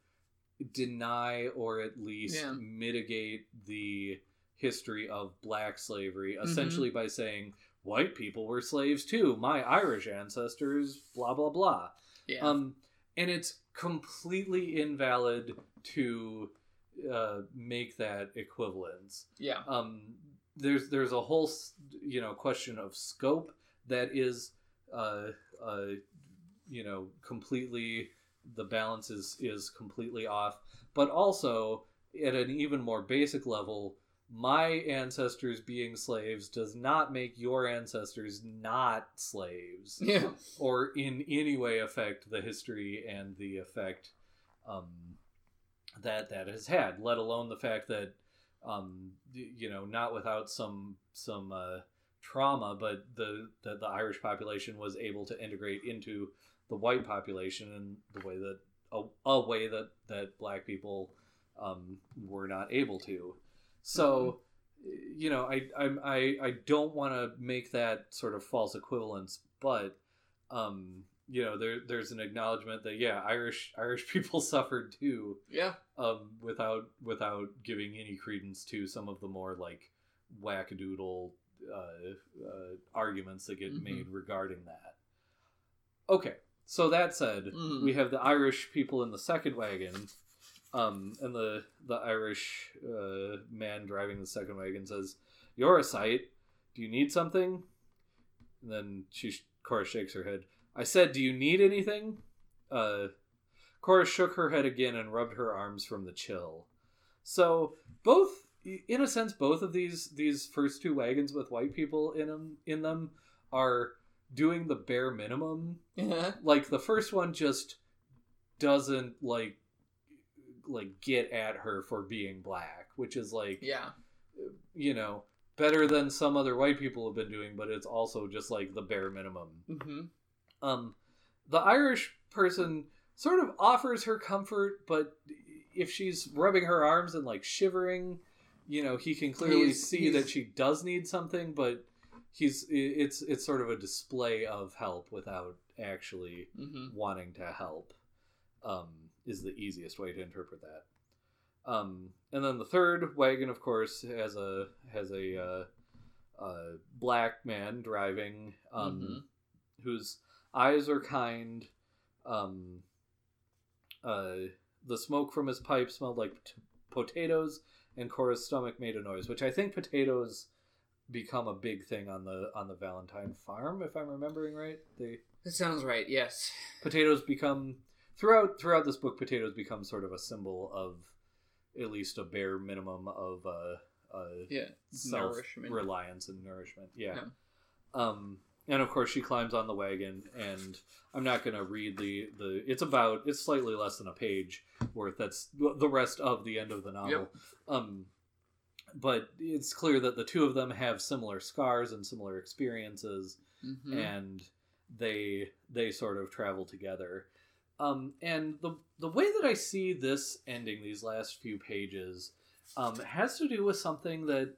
deny or at least Yeah. mitigate the history of black slavery, Mm-hmm. essentially by saying white people were slaves too. My Irish ancestors, blah blah blah. Yeah. Um, and it's completely invalid to uh, make that equivalence. yeah. Um, there's there's a whole you know question of scope that is uh, uh, you know completely the balance is is completely off, but also at an even more basic level. My ancestors being slaves does not make your ancestors not slaves Yeah. or in any way affect the history and the effect um, that that has had. Let alone the fact that um, you know not without some some uh, trauma, but the that the Irish population was able to integrate into the white population in the way that a, a way that that black people um, were not able to. So you know, I I I don't want to make that sort of false equivalence, but um, you know, there there's an acknowledgement that yeah, Irish Irish people suffered too, Yeah. um, without without giving any credence to some of the more like wackadoodle uh, uh, arguments that get Mhm. made regarding that. Okay, so that said, Mhm. we have the Irish people in the second wagon, um, and the the Irish uh, man driving the second wagon says, "You're a sight. Do you need something?" And then she Cora shakes her head. I said, "Do you need anything?" Uh, Cora shook her head again and rubbed her arms from the chill. So both, in a sense, both of these these first two wagons with white people in them in them are doing the bare minimum Yeah. like the first one just doesn't like like get at her for being black which is like Yeah. you know better than some other white people have been doing but it's also just like the bare minimum Mm-hmm. Um the irish person sort of offers her comfort but if she's rubbing her arms and like shivering you know he can clearly He's- see he's- that she does need something but he's it's it's sort of a display of help without actually Mm-hmm. wanting to help um, is the easiest way to interpret that. Um, and then the third wagon, of course, has a has a uh, uh, black man driving, um, Mhm. whose eyes are kind. Um, uh, the smoke from his pipe smelled like pot- potatoes, and Cora's stomach made a noise, which I think potatoes become a big thing on the on the Valentine farm, if I'm remembering right. They That sounds right. Yes. potatoes become throughout throughout this book potatoes become sort of a symbol of at least a bare minimum of uh, uh Yeah. self Nourishment. reliance and nourishment yeah. Yeah. um and of course she climbs on the wagon and i'm not going to read the the it's about it's slightly less than a page worth that's the rest of the end of the novel Yep. um but it's clear that the two of them have similar scars and similar experiences Mm-hmm. and they they sort of travel together. Um, and the the way that I see this ending, these last few pages, um, has to do with something that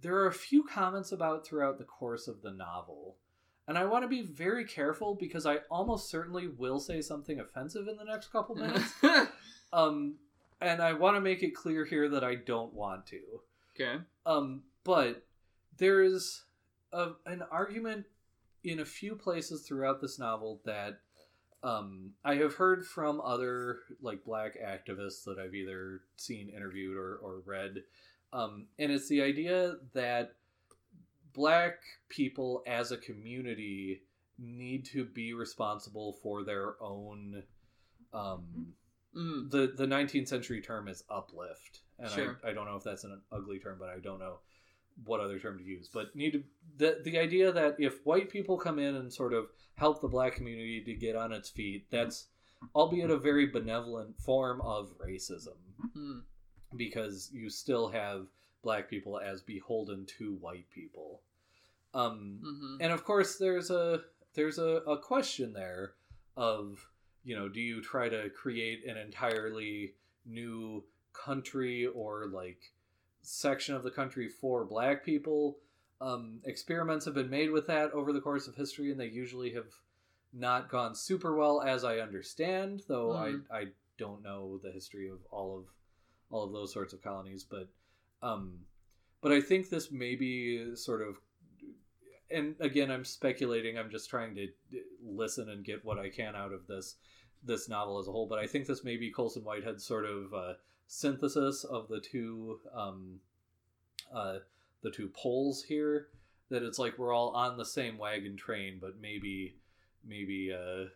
there are a few comments about throughout the course of the novel. And I want to be very careful because I almost certainly will say something offensive in the next couple minutes. um, and I want to make it clear here that I don't want to. okay. Um, but there is a, an argument in a few places throughout this novel that um, I have heard from other like black activists that I've either seen interviewed or, or read, um, and it's the idea that black people as a community need to be responsible for their own um Mm. the the 19th century term is uplift and Sure. I, I don't know if that's an ugly term but i don't know what other term to use but need to the the idea that if white people come in and sort of help the black community to get on its feet that's albeit a very benevolent form of racism Mm. because you still have black people as beholden to white people um hmm and of course there's a there's a, a question there of you know do you try to create an entirely new country or like section of the country for black people um, experiments have been made with that over the course of history and they usually have not gone super well as i understand though Mhm. I, I don't know the history of all of all of those sorts of colonies but um but i think this may be sort of and again i'm speculating i'm just trying to listen and get what i can out of this this novel as a whole but i think this may be colson whitehead's sort of uh, synthesis of the two um uh the two poles here that it's like we're all on the same wagon train but maybe maybe uh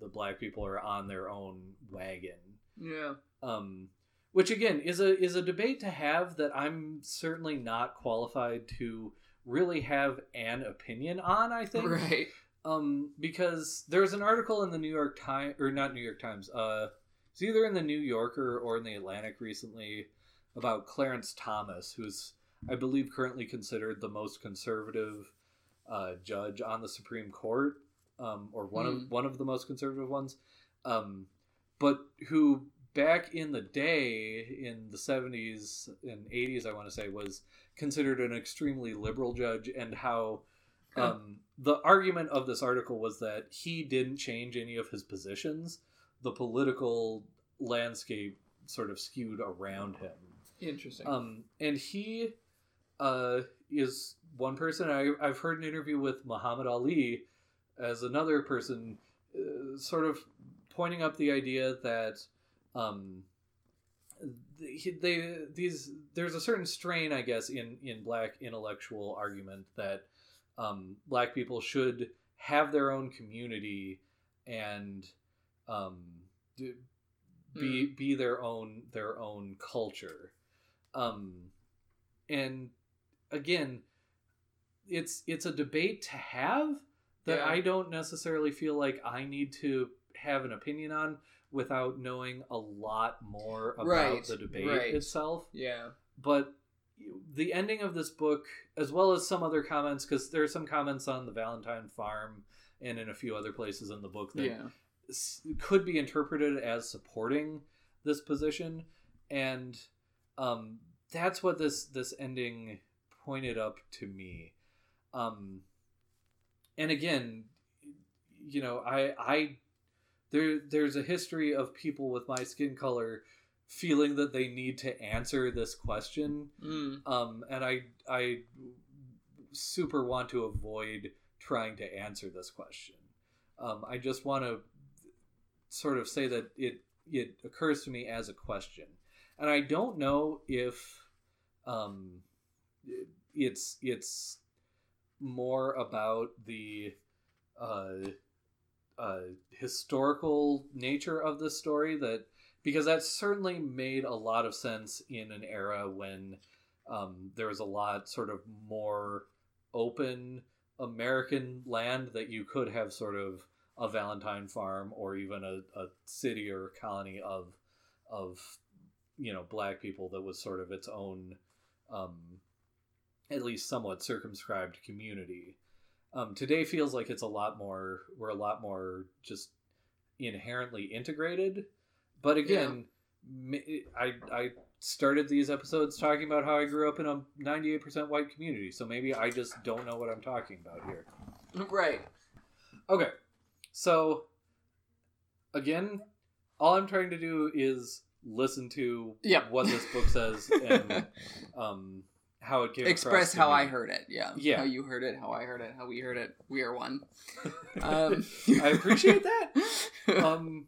the black people are on their own wagon Yeah. um, which again is a is a debate to have that I'm certainly not qualified to really have an opinion on. I think, Right. um, because there's an article in the New York Times or not New York Times, uh, it's either in the New Yorker or in the Atlantic recently about Clarence Thomas, who's I believe currently considered the most conservative uh, judge on the Supreme Court, um, or one Hmm. of one of the most conservative ones, um, but who back in the day in the 70s and 80s i want to say was considered an extremely liberal judge and how um, the argument of this article was that he didn't change any of his positions the political landscape sort of skewed around him Interesting. um, and he uh, is one person. I, I've heard an interview with Muhammad Ali as another person, uh, sort of pointing up the idea that um, they, these there's a certain strain, I guess, in in black intellectual argument that um, black people should have their own community and um, do, be be their own their own culture um and again it's it's a debate to have that Yeah. i don't necessarily feel like i need to have an opinion on without knowing a lot more about Right, the debate right. itself yeah. but the ending of this book as well as some other comments because there are some comments on the valentine farm and in a few other places in the book that Yeah. s- could be interpreted as supporting this position and um, that's what this this ending pointed up to me um, and again you know i i there there's a history of people with my skin color feeling that they need to answer this question Mm. um, and I I super want to avoid trying to answer this question. Um, I just want to sort of say that it it occurs to me as a question, and I don't know if um, it's it's more about the uh, uh, historical nature of the story that because that certainly made a lot of sense in an era when um, there was a lot sort of more open American land that you could have sort of a Valentine farm or even a, a city or a colony of of you know black people that was sort of its own um, at least somewhat circumscribed community. Um, today feels like it's a lot more we're a lot more just inherently integrated. But again, I I started these episodes talking about how I grew up in a 98% white community, so maybe I just don't know what I'm talking about here. Right. Okay. So again, all I'm trying to do is listen to Yep. what this book says and um, how it came Express how me. I heard it. Yeah. Yeah. How you heard it. How I heard it. How we heard it. We are one. Um, I appreciate that. Um,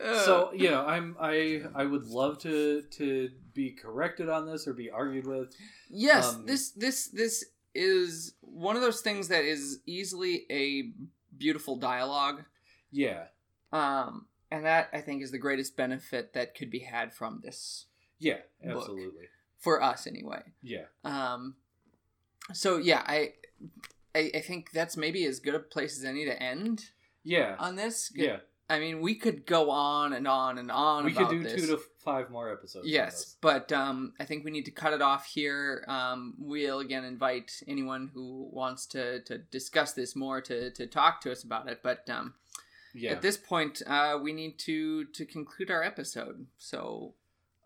Uh, so you know, I'm I I would love to to be corrected on this or be argued with. yes, um, this this this is one of those things that is easily a beautiful dialogue. Yeah, Um, and that I think is the greatest benefit that could be had from this yeah, Book. For us anyway. Yeah, Um, so yeah, I, I I think that's maybe as good a place as any to end yeah, on this. yeah. I mean, we could go on and on and on. We could do this. two to five more episodes. Yes, but um, I think we need to cut it off here. Um, we'll again invite anyone who wants to, to discuss this more to, to talk to us about it. But um, yeah. at this point, uh, we need to to conclude our episode. So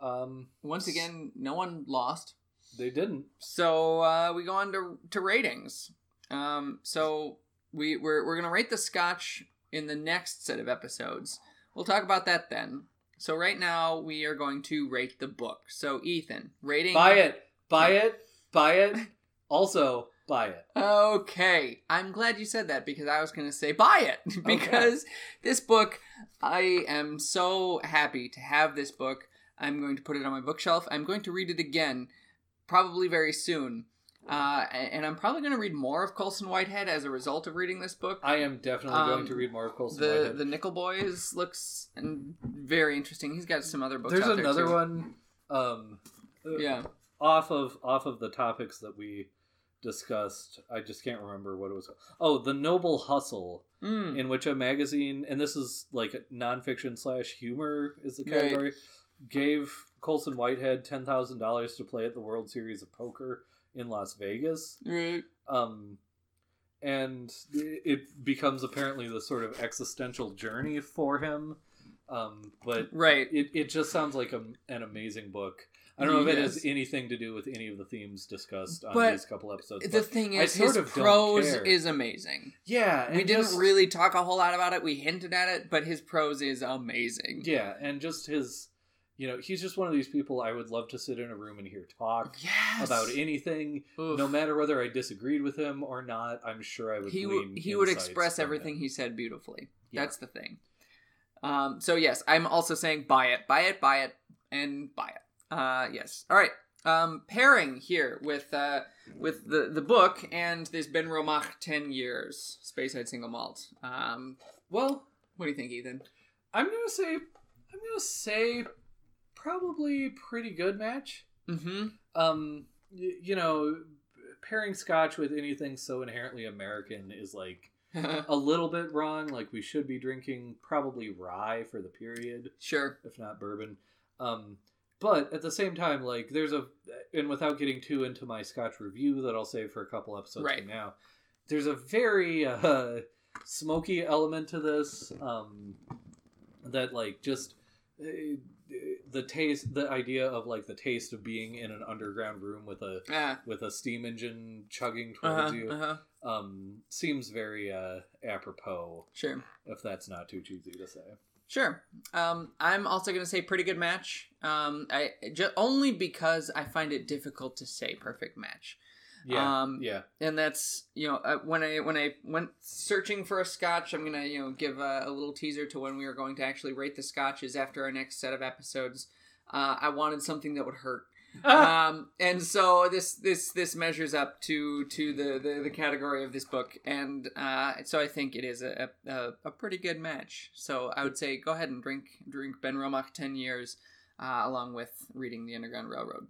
um, once again, no one lost. they didn't. So uh, we go on to, to ratings. Um, so we we're, we're gonna rate the Scotch in the next set of episodes. We'll talk about that then. So right now we are going to rate the book. So Ethan, rating. Buy it. Buy it. Buy it. Also, buy it. Okay, I'm glad you said that because I was going to say buy it because this book, I am so happy to have this book. I'm going to put it on my bookshelf. I'm going to read it again, probably very soon. Uh, and I'm probably going to read more of Colson Whitehead as a result of reading this book. I am definitely Um, going to read more of Colson The Whitehead. the Nickel Boys looks and very interesting. He's got some other books. There's there, another too. one. Um, uh, Yeah. off of off of the topics that we discussed. I just can't remember what it was. Oh, the Noble Hustle, Mm. in which a magazine, and this is like nonfiction slash humor is the Right. Gave Colson Whitehead ten thousand dollars to play at the World Series of Poker in Las Vegas. Right. Um, and it becomes apparently the sort of existential journey for him. Um, but Right. it, it just sounds like a, an amazing book. I don't know if it has anything to do with any of the themes discussed on But these couple episodes. The thing is, his prose is amazing. yeah, we and didn't really talk a whole lot about it. We hinted at it, but his prose is amazing. Yeah, and just his, you know, he's just one of these people I would love to sit in a room and hear talk Yes. about anything, Oof. no matter whether I disagreed with him or not. I'm sure I would. he would he would express everything him. he said beautifully. Yeah. That's the thing. Um, so yes, I'm also saying buy it, buy it, buy it, and buy it. Uh, yes. All right. Um, pairing here with uh, with the the book and this Benromach ten years Speyside single malt. Um, Well, what do you think, Ethan? I'm gonna say, I'm gonna say, probably pretty good match. Mm-hmm. Um, y- you know, pairing Scotch with anything so inherently American is like a little bit wrong. Like we should be drinking probably rye for the period, sure. if not bourbon. Um, but at the same time, like there's a, and without getting too into my Scotch review that I'll save for a couple episodes Right. from now, there's a very uh, smoky element to this. Um, that like just uh, the taste, the idea of like the taste of being in an underground room with a with a steam engine chugging towards Uh-huh, you uh-huh. um seems very uh apropos Sure. if that's not too cheesy to say Sure. Um, I'm also going to say pretty good match. Um, I just only because I find it difficult to say perfect match. Yeah Um, yeah and that's you know uh, when I when I went searching for a scotch, I'm gonna you know give a, a little teaser to when we are going to actually rate the scotches after our next set of episodes. Uh, I wanted something that would hurt, um, and so this this this measures up to to the the, the category of this book, and uh, so I think it is a, a a pretty good match. So I would say go ahead and drink drink Benromach ten years, uh, along with reading the Underground Railroad.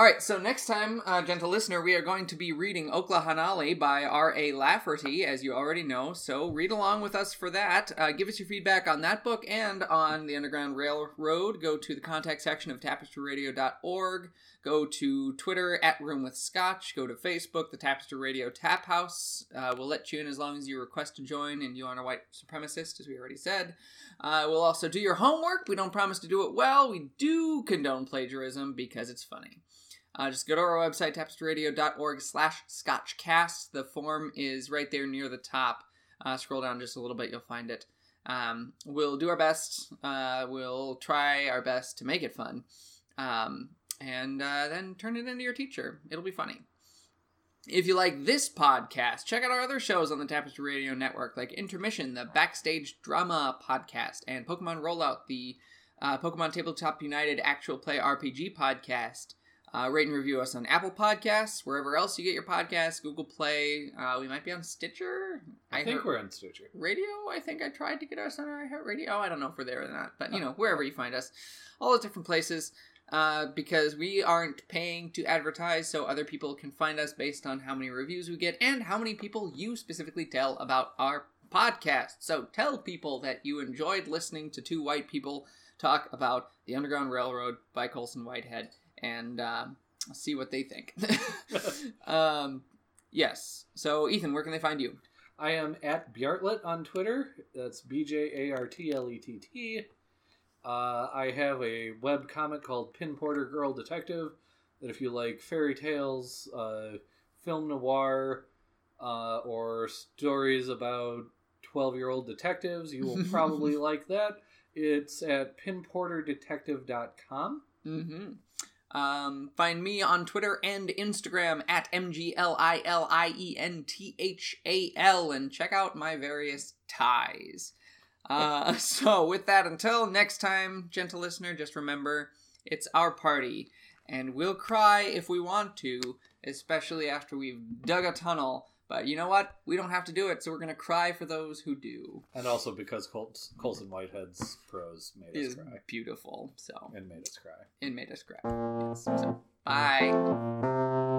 All right, so next time, uh, gentle listener, we are going to be reading Okla Hannali by R.A. Lafferty, as you already know. So read along with us for that. Uh, give us your feedback on that book and on the Underground Railroad. Go to the contact section of tapestryradio.org. Go to Twitter at Room with Scotch. Go to Facebook, the Tapestry Radio Tap House. Uh, we'll let you in as long as you request to join and you aren't a white supremacist, as we already said. Uh, we'll also do your homework. We don't promise to do it well. We do condone plagiarism because it's funny. Uh, just go to our website, tapestryradio.org slash scotchcast. The form is right there near the top. Uh, scroll down just a little bit, you'll find it. Um, we'll do our best. Uh, we'll try our best to make it fun. Um, and uh, then turn it into your teacher. It'll be funny. If you like this podcast, check out our other shows on the Tapestry Radio Network, like Intermission, the Backstage Drama podcast, and Pokemon Rollout, the uh, Pokemon Tabletop United actual play RPG podcast. Uh, rate and review us on Apple Podcasts, wherever else you get your podcasts, Google Play. Uh, we might be on Stitcher. I, think we're on Stitcher. Radio. I think I tried to get us on iHeartRadio. I don't know if we're there or not, but you know, wherever you find us, all those different places. Uh, because we aren't paying to advertise, so other people can find us based on how many reviews we get and how many people you specifically tell about our podcast. So tell people that you enjoyed listening to two white people talk about the Underground Railroad by Colson Whitehead and um, see what they think. um, yes. So, Ethan, where can they find you? I am at Bjartlett on Twitter. That's B J A R T L E T T. Uh, I have a web comic called Pin Porter Girl Detective. That if you like fairy tales, uh, film noir, uh, or stories about 12 year old detectives, you will probably like that. It's at pinporterdetective.com. Mm-hmm. Um, find me on Twitter and Instagram at M-G-L-I-L-I-E-N-T-H-A-L and check out my various ties. Uh, so with that, until next time, gentle listener, just remember, it's our party, and we'll cry if we want to, especially after we've dug a tunnel. But you know what? We don't have to do it, so we're gonna cry for those who do. And also because Colt, Colson Whitehead's prose made us cry. beautiful. So And made us cry. it made us cry. Yes. So bye.